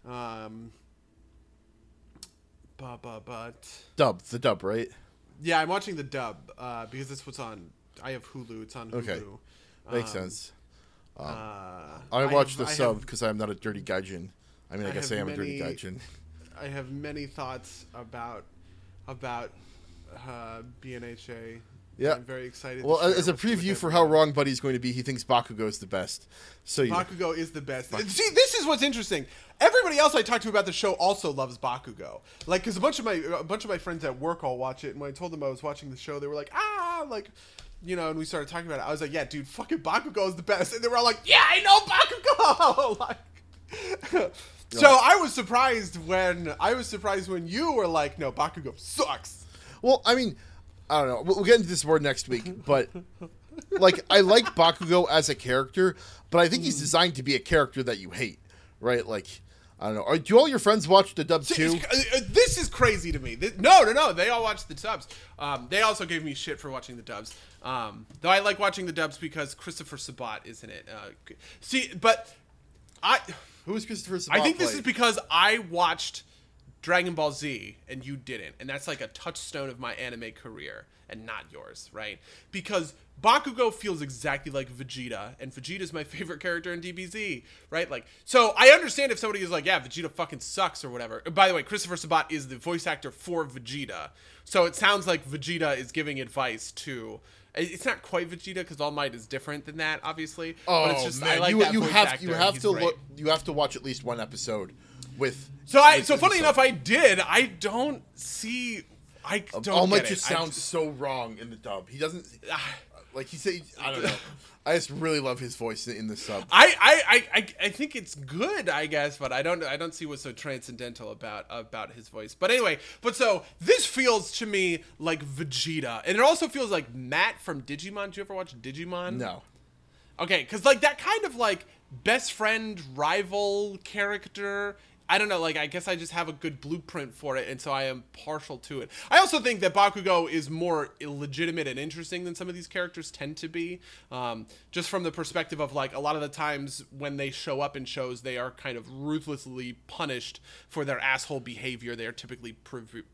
Um, but, but, but Dub, the dub, right? yeah, I'm watching the dub uh, because that's what's on. I have Hulu. It's on Hulu. Okay. Makes Um, sense. Uh, I watched have- the I sub because I'm not a dirty gaijin. I mean, I, I guess I am a dirty many- gaijin. I have many thoughts about about uh, BNHA. Yeah. I'm very excited. Well, as a preview for how wrong Buddy's going to be, he thinks Bakugo is the best. So you, Bakugo is the best. See, this is what's interesting. Everybody else I talked to about the show also loves Bakugo. Like, because a bunch of my a bunch of my friends at work all watch it, and when I told them I was watching the show, they were like, ah, like, you know, and we started talking about it. I was like, yeah, dude, fucking Bakugo is the best, and they were all like, yeah, I know Bakugo. like, So I was surprised when I was surprised when you were like, "No, Bakugo sucks." Well, I mean, I don't know. We'll, we'll get into this more next week, but like, I like Bakugo as a character, but I think he's designed to be a character that you hate, right? Like, I don't know. Are, do all your friends watch the dub too? Uh, uh, This is crazy to me. This- no, no, no. They all watch the dubs. Um, they also gave me shit for watching the dubs. Um, though I like watching the dubs because Christopher Sabat is in it. Uh, see, but I, Who is Christopher Sabat I think this play? is because I watched Dragon Ball Z and you didn't, and that's like a touchstone of my anime career and not yours, right? Because Bakugo feels exactly like Vegeta, and Vegeta is my favorite character in DBZ, right? Like, so I understand if somebody is like, yeah, Vegeta fucking sucks or whatever. Uh, by the way, Christopher Sabat is the voice actor for Vegeta, so it sounds like Vegeta is giving advice to. Uh, it's not quite Vegeta because All Might is different than that, obviously. Oh but it's oh, just man, I like you, that you voice have actor, you have to look. You have to watch at least one episode with. So I with so funny Christopher enough, I did. I don't see. I don't. All might get just it. Sounds so wrong in the dub. He doesn't Ah. like he said. I don't know. I just really love his voice in the sub. I, I, I, I, I think it's good, I guess, but I don't I don't see what's so transcendental about about his voice. But anyway, but so this feels to me like Vegeta, and it also feels like Matt from Digimon. Did you ever watch Digimon? No, Okay, because like that kind of like best friend rival character. I don't know, like I guess I just have a good blueprint for it, and so I am partial to it. I also think that Bakugo is more legitimate and interesting than some of these characters tend to be, um, just from the perspective of like a lot of the times when they show up in shows, they are kind of ruthlessly punished for their asshole behavior. They are typically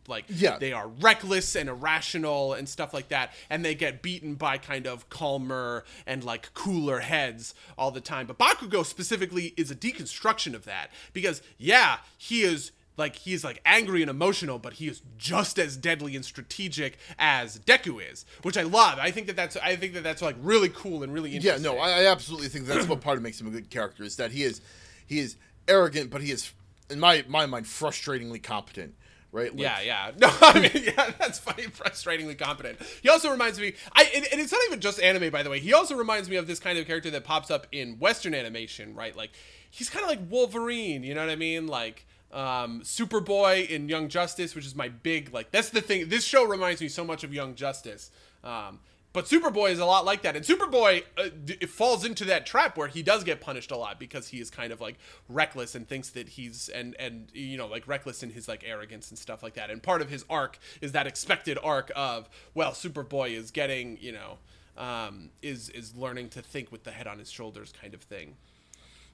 like Yeah. they are reckless and irrational and stuff like that and they get beaten by kind of calmer and like cooler heads all the time but bakugo specifically is a deconstruction of that because yeah he is like he's like angry and emotional but he is just as deadly and strategic as deku is which i love i think that that's i think that that's like really cool and really interesting. yeah, no, I, I absolutely think that's what part of makes him a good character is that he is he is arrogant, but he is in my my mind frustratingly competent. Right? Like, Yeah, yeah. No, I mean, yeah, that's funny. Frustratingly competent. He also reminds me. I and, and it's not even just anime, by the way. He also reminds me of this kind of character that pops up in Western animation, right? Like he's kind of like Wolverine. You know what I mean? Like um, Superboy in Young Justice, which is my big like. That's the thing. This show reminds me so much of Young Justice. Um, but Superboy is a lot like that, and Superboy uh, it falls into that trap where he does get punished a lot because he is kind of like reckless and thinks that he's and and you know like reckless in his like arrogance and stuff like that. And part of his arc is that expected arc of well, Superboy is getting you know um, is is learning to think with the head on his shoulders kind of thing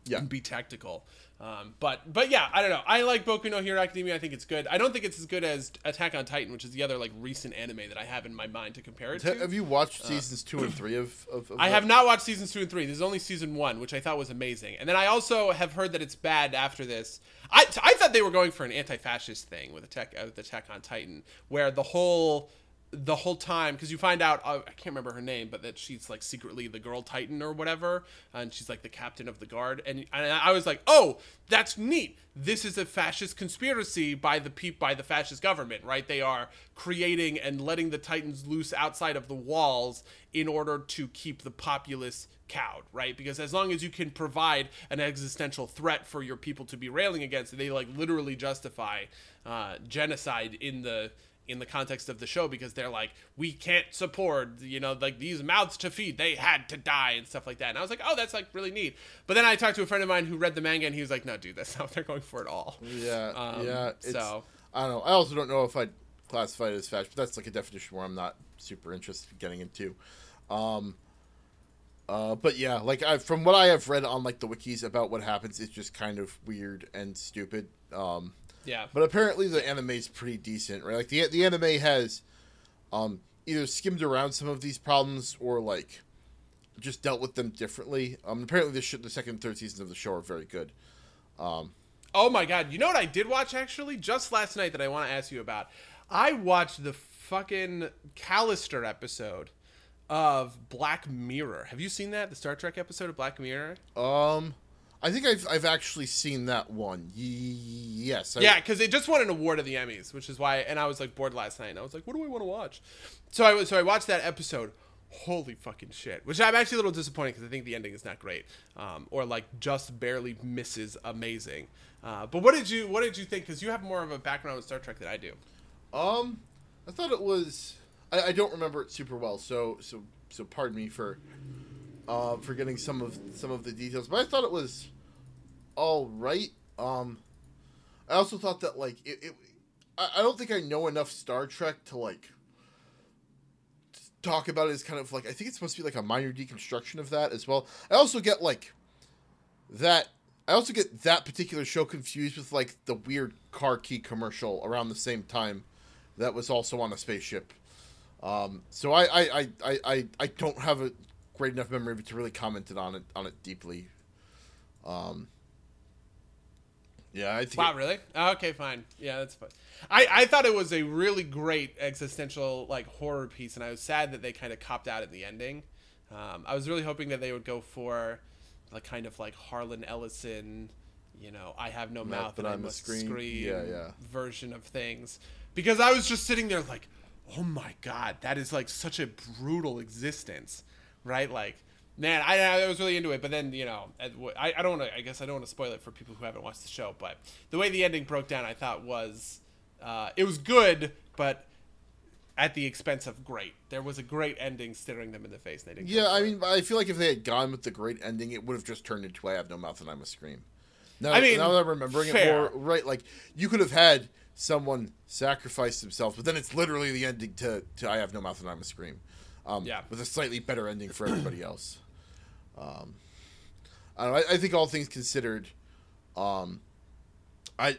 Yeah. and be tactical. Um, but but yeah, I don't know. I like Boku no Hero Academia. I think it's good. I don't think it's as good as Attack on Titan, which is the other like recent anime that I have in my mind to compare it to. Have you watched seasons two and three of? of, of I that? have not watched seasons two and three. There's only season one, which I thought was amazing. And then I also have heard that it's bad after this. I, I thought they were going for an anti-fascist thing with Attack uh, with Attack on Titan, where the whole the whole time because you find out uh, I can't remember her name, but that she's like secretly the girl Titan or whatever, and she's like the captain of the guard. And, and I was like, oh, that's neat. This is a fascist conspiracy by the peop by the fascist government, right? They are creating and letting the Titans loose outside of the walls in order to keep the populace cowed, right? Because as long as you can provide an existential threat for your people to be railing against, they like literally justify uh, genocide in the in the context of the show because they're like, we can't support, you know, like these mouths to feed, they had to die and stuff like that. And I was like, oh, that's like really neat. But then I talked to a friend of mine who read the manga and he was like, no, dude, that's not what they're going for at all. Yeah, Um, yeah. It's, so- I don't know. I also don't know if I'd classify it as fashion, but that's like a definition where I'm not super interested in getting into. Um, uh, but yeah, like I, from what I have read on like the wikis about what happens, it's just kind of weird and stupid. Um, Yeah. but apparently the anime is pretty decent, right? Like the the anime has um, either skimmed around some of these problems or like just dealt with them differently. Um, apparently the sh- the second and third seasons of the show are very good. Oh my god! You know what I did watch actually just last night that I want to ask you about. I watched the fucking Callister episode of Black Mirror. Have you seen that? The Star Trek episode of Black Mirror? Um, I think I've I've actually seen that one. Yes. I, Yeah, because it just won an award at the Emmys, which is why. And I was like bored last night, and I was like, "What do I want to watch?" So I was so I watched that episode. Holy fucking shit! Which I'm actually a little disappointed because I think the ending is not great, um, or like just barely misses amazing. Uh, but what did you what did you think? Because you have more of a background with Star Trek than I do. Um, I thought it was. I, I don't remember it super well, so so so pardon me for uh, for getting some of some of the details, but I thought it was all right. Um, I also thought that like it. it I, I don't think I know enough Star Trek to like talk about it as kind of like I think it's supposed to be like a minor deconstruction of that as well. I also get like that I also get that particular show confused with like the weird car key commercial around the same time that was also on a spaceship. Um, so I, I, I, I, I, don't have a great enough memory to really comment on it on it deeply. Um, yeah, I think. Wow, it- really? Oh, okay, fine. Yeah, that's fine. I, I thought it was a really great existential like horror piece, and I was sad that they kind of copped out at the ending. Um, I was really hoping that they would go for the kind of like Harlan Ellison, you know, I have no Mouth, mouth, and I must scream. scream, Yeah, yeah. version of things. Because I was just sitting there like, oh my god, that is like such a brutal existence, right? Like, man, I, I was really into it, but then you know, I, I don't want to. I guess I don't want to spoil it for people who haven't watched the show. But the way the ending broke down, I thought was, uh, it was good, but at the expense of great. There was a great ending staring them in the face. And they didn't. Yeah, I mean, I feel like if they had gone with the great ending, it would have just turned into "I have no mouth and I'm a scream." Now, I mean, now that I'm remembering fair. it more, right? Like you could have had someone sacrifice themselves, but then it's literally the ending to, to "I have no mouth and I'm a scream," um, Yeah. with a slightly better ending for everybody else. Um, I, know, I, I think all things considered, um, I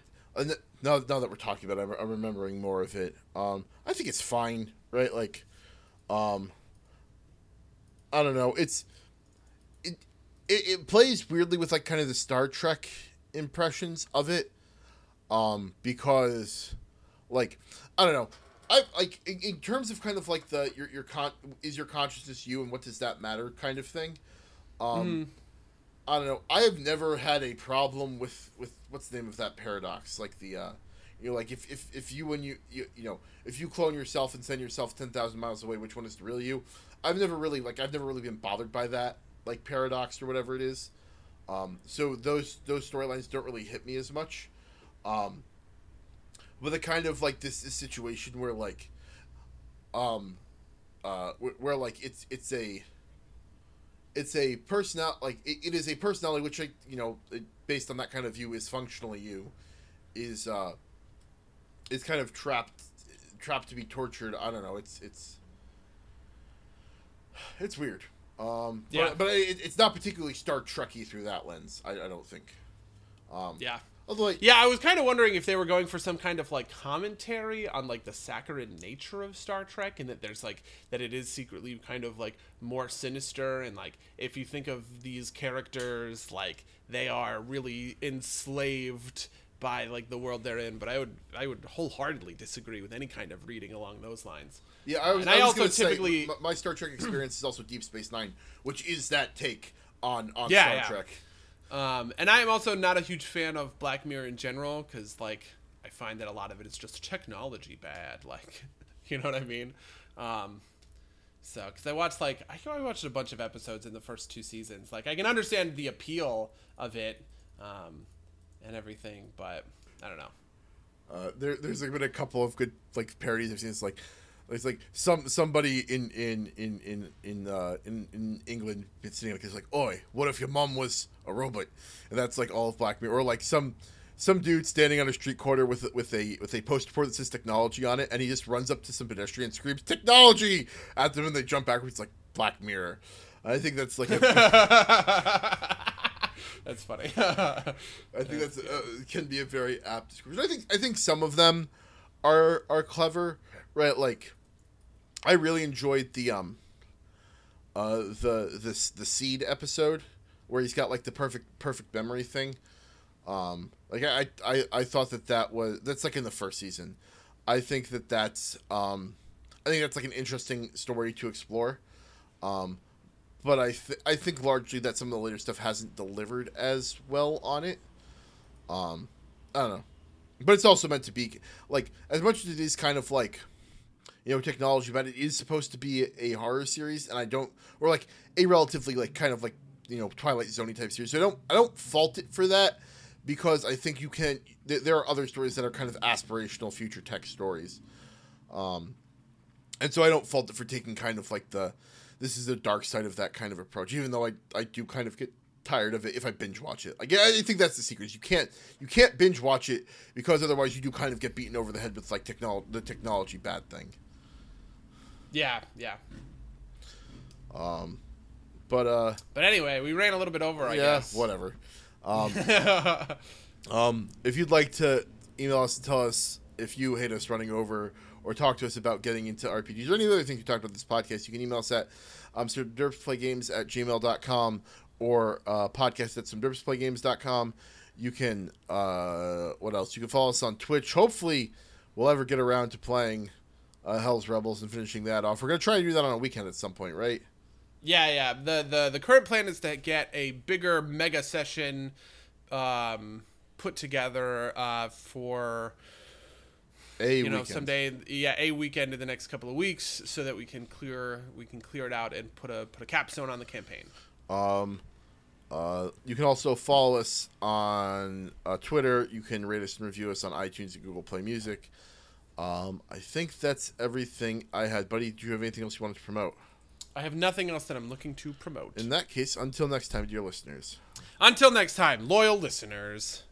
now now that we're talking about, it, I'm, I'm remembering more of it. Um, I think it's fine, right? Like, um, I don't know. It's it, it it plays weirdly with like kind of the Star Trek impressions of it, um, because like I don't know. I like in, in terms of kind of like the your your con is your consciousness you and what does that matter kind of thing. Um, I don't know. I have never had a problem with with what's the name of that paradox? Like the uh, you know, like if if if you and you you you know if you clone yourself and send yourself ten thousand miles away, which one is the real you? I've never really like I've never really been bothered by that like paradox or whatever it is. Um, so those those storylines don't really hit me as much. Um, but the kind of like this, this situation where like, um, uh, where, where like it's it's a it's a personal like it, it is a personality which you know based on that kind of view is functionally you is uh is kind of trapped trapped to be tortured i don't know it's it's it's weird um Yeah. but, but it, it's not particularly star trekky through that lens i, I don't think um yeah. Although I, Yeah, I was kind of wondering if they were going for some kind of like commentary on like the saccharine nature of Star Trek and that there's like that it is secretly kind of like more sinister and like if you think of these characters like they are really enslaved by like the world they're in, but I would I would wholeheartedly disagree with any kind of reading along those lines. yeah i was, And I was also gonna say, typically- my, my star trek experience is also deep space nine which is that take on on Yeah, star yeah. trek Um, and I am also not a huge fan of Black Mirror in general because, like, I find that a lot of it is just technology bad. Like, you know what I mean? Um, so, because I watched like I watched a bunch of episodes in the first two seasons. Like, I can understand the appeal of it um, and everything, but I don't know. Uh, there, there's been a couple of good like parodies I've seen. It's like, it's like some somebody in in in in in uh, in, in England sitting like it's like, "Oi, what if your mom was a robot?" And that's like all of Black Mirror, or like some some dude standing on a street corner with with a with a poster board that says technology on it, and he just runs up to some pedestrian, and screams technology at them, and they jump backwards like Black Mirror. I think that's like a, That's funny. I think that's uh, can be a very apt description. I think I think some of them are are clever, right? Like, I really enjoyed the um, uh, the this the seed episode where he's got like the perfect perfect memory thing. Um, like I I I thought that that was that's like in the first season. I think that that's um, I think that's like an interesting story to explore. Um, but I th- I think largely that some of the later stuff hasn't delivered as well on it. Um, I don't know, but it's also meant to be like as much as it is kind of like you know technology, but it is supposed to be a horror series, and I don't or like a relatively like kind of like you know Twilight Zone type series. So I don't I don't fault it for that, because I think you can. Th- there are other stories that are kind of aspirational future tech stories, um, and so I don't fault it for taking kind of like the this is the dark side of that kind of approach. Even though I I do kind of get tired of it if I binge watch it. Like I think that's the secret. You can't you can't binge watch it because otherwise you do kind of get beaten over the head with like technology the technology bad thing. Yeah, yeah. Um, but uh, But anyway, we ran a little bit over. I yeah, guess. whatever. Um, um, if you'd like to email us and tell us if you hate us running over or talk to us about getting into RPGs or any other things we talked about this podcast, you can email us at um, derpsplaygames at gmail.com or uh, podcast at somederpsplaygames.com. You can, uh, what else? You can follow us on Twitch. Hopefully, we'll ever get around to playing uh, Hell's Rebels and finishing that off. We're going to try and do that on a weekend at some point, right? Yeah, yeah. The the the current plan is to get a bigger mega session um, put together uh, for A you know weekend. someday. Yeah, a weekend in the next couple of weeks, so that we can clear we can clear it out and put a put a capstone on the campaign. Um, uh, you can also follow us on uh, Twitter. You can rate us and review us on iTunes and Google Play Music. Um, I think that's everything I had. Buddy, do you have anything else you wanted to promote? I have nothing else that I'm looking to promote. In that case, until next time, dear listeners. Until next time, loyal listeners.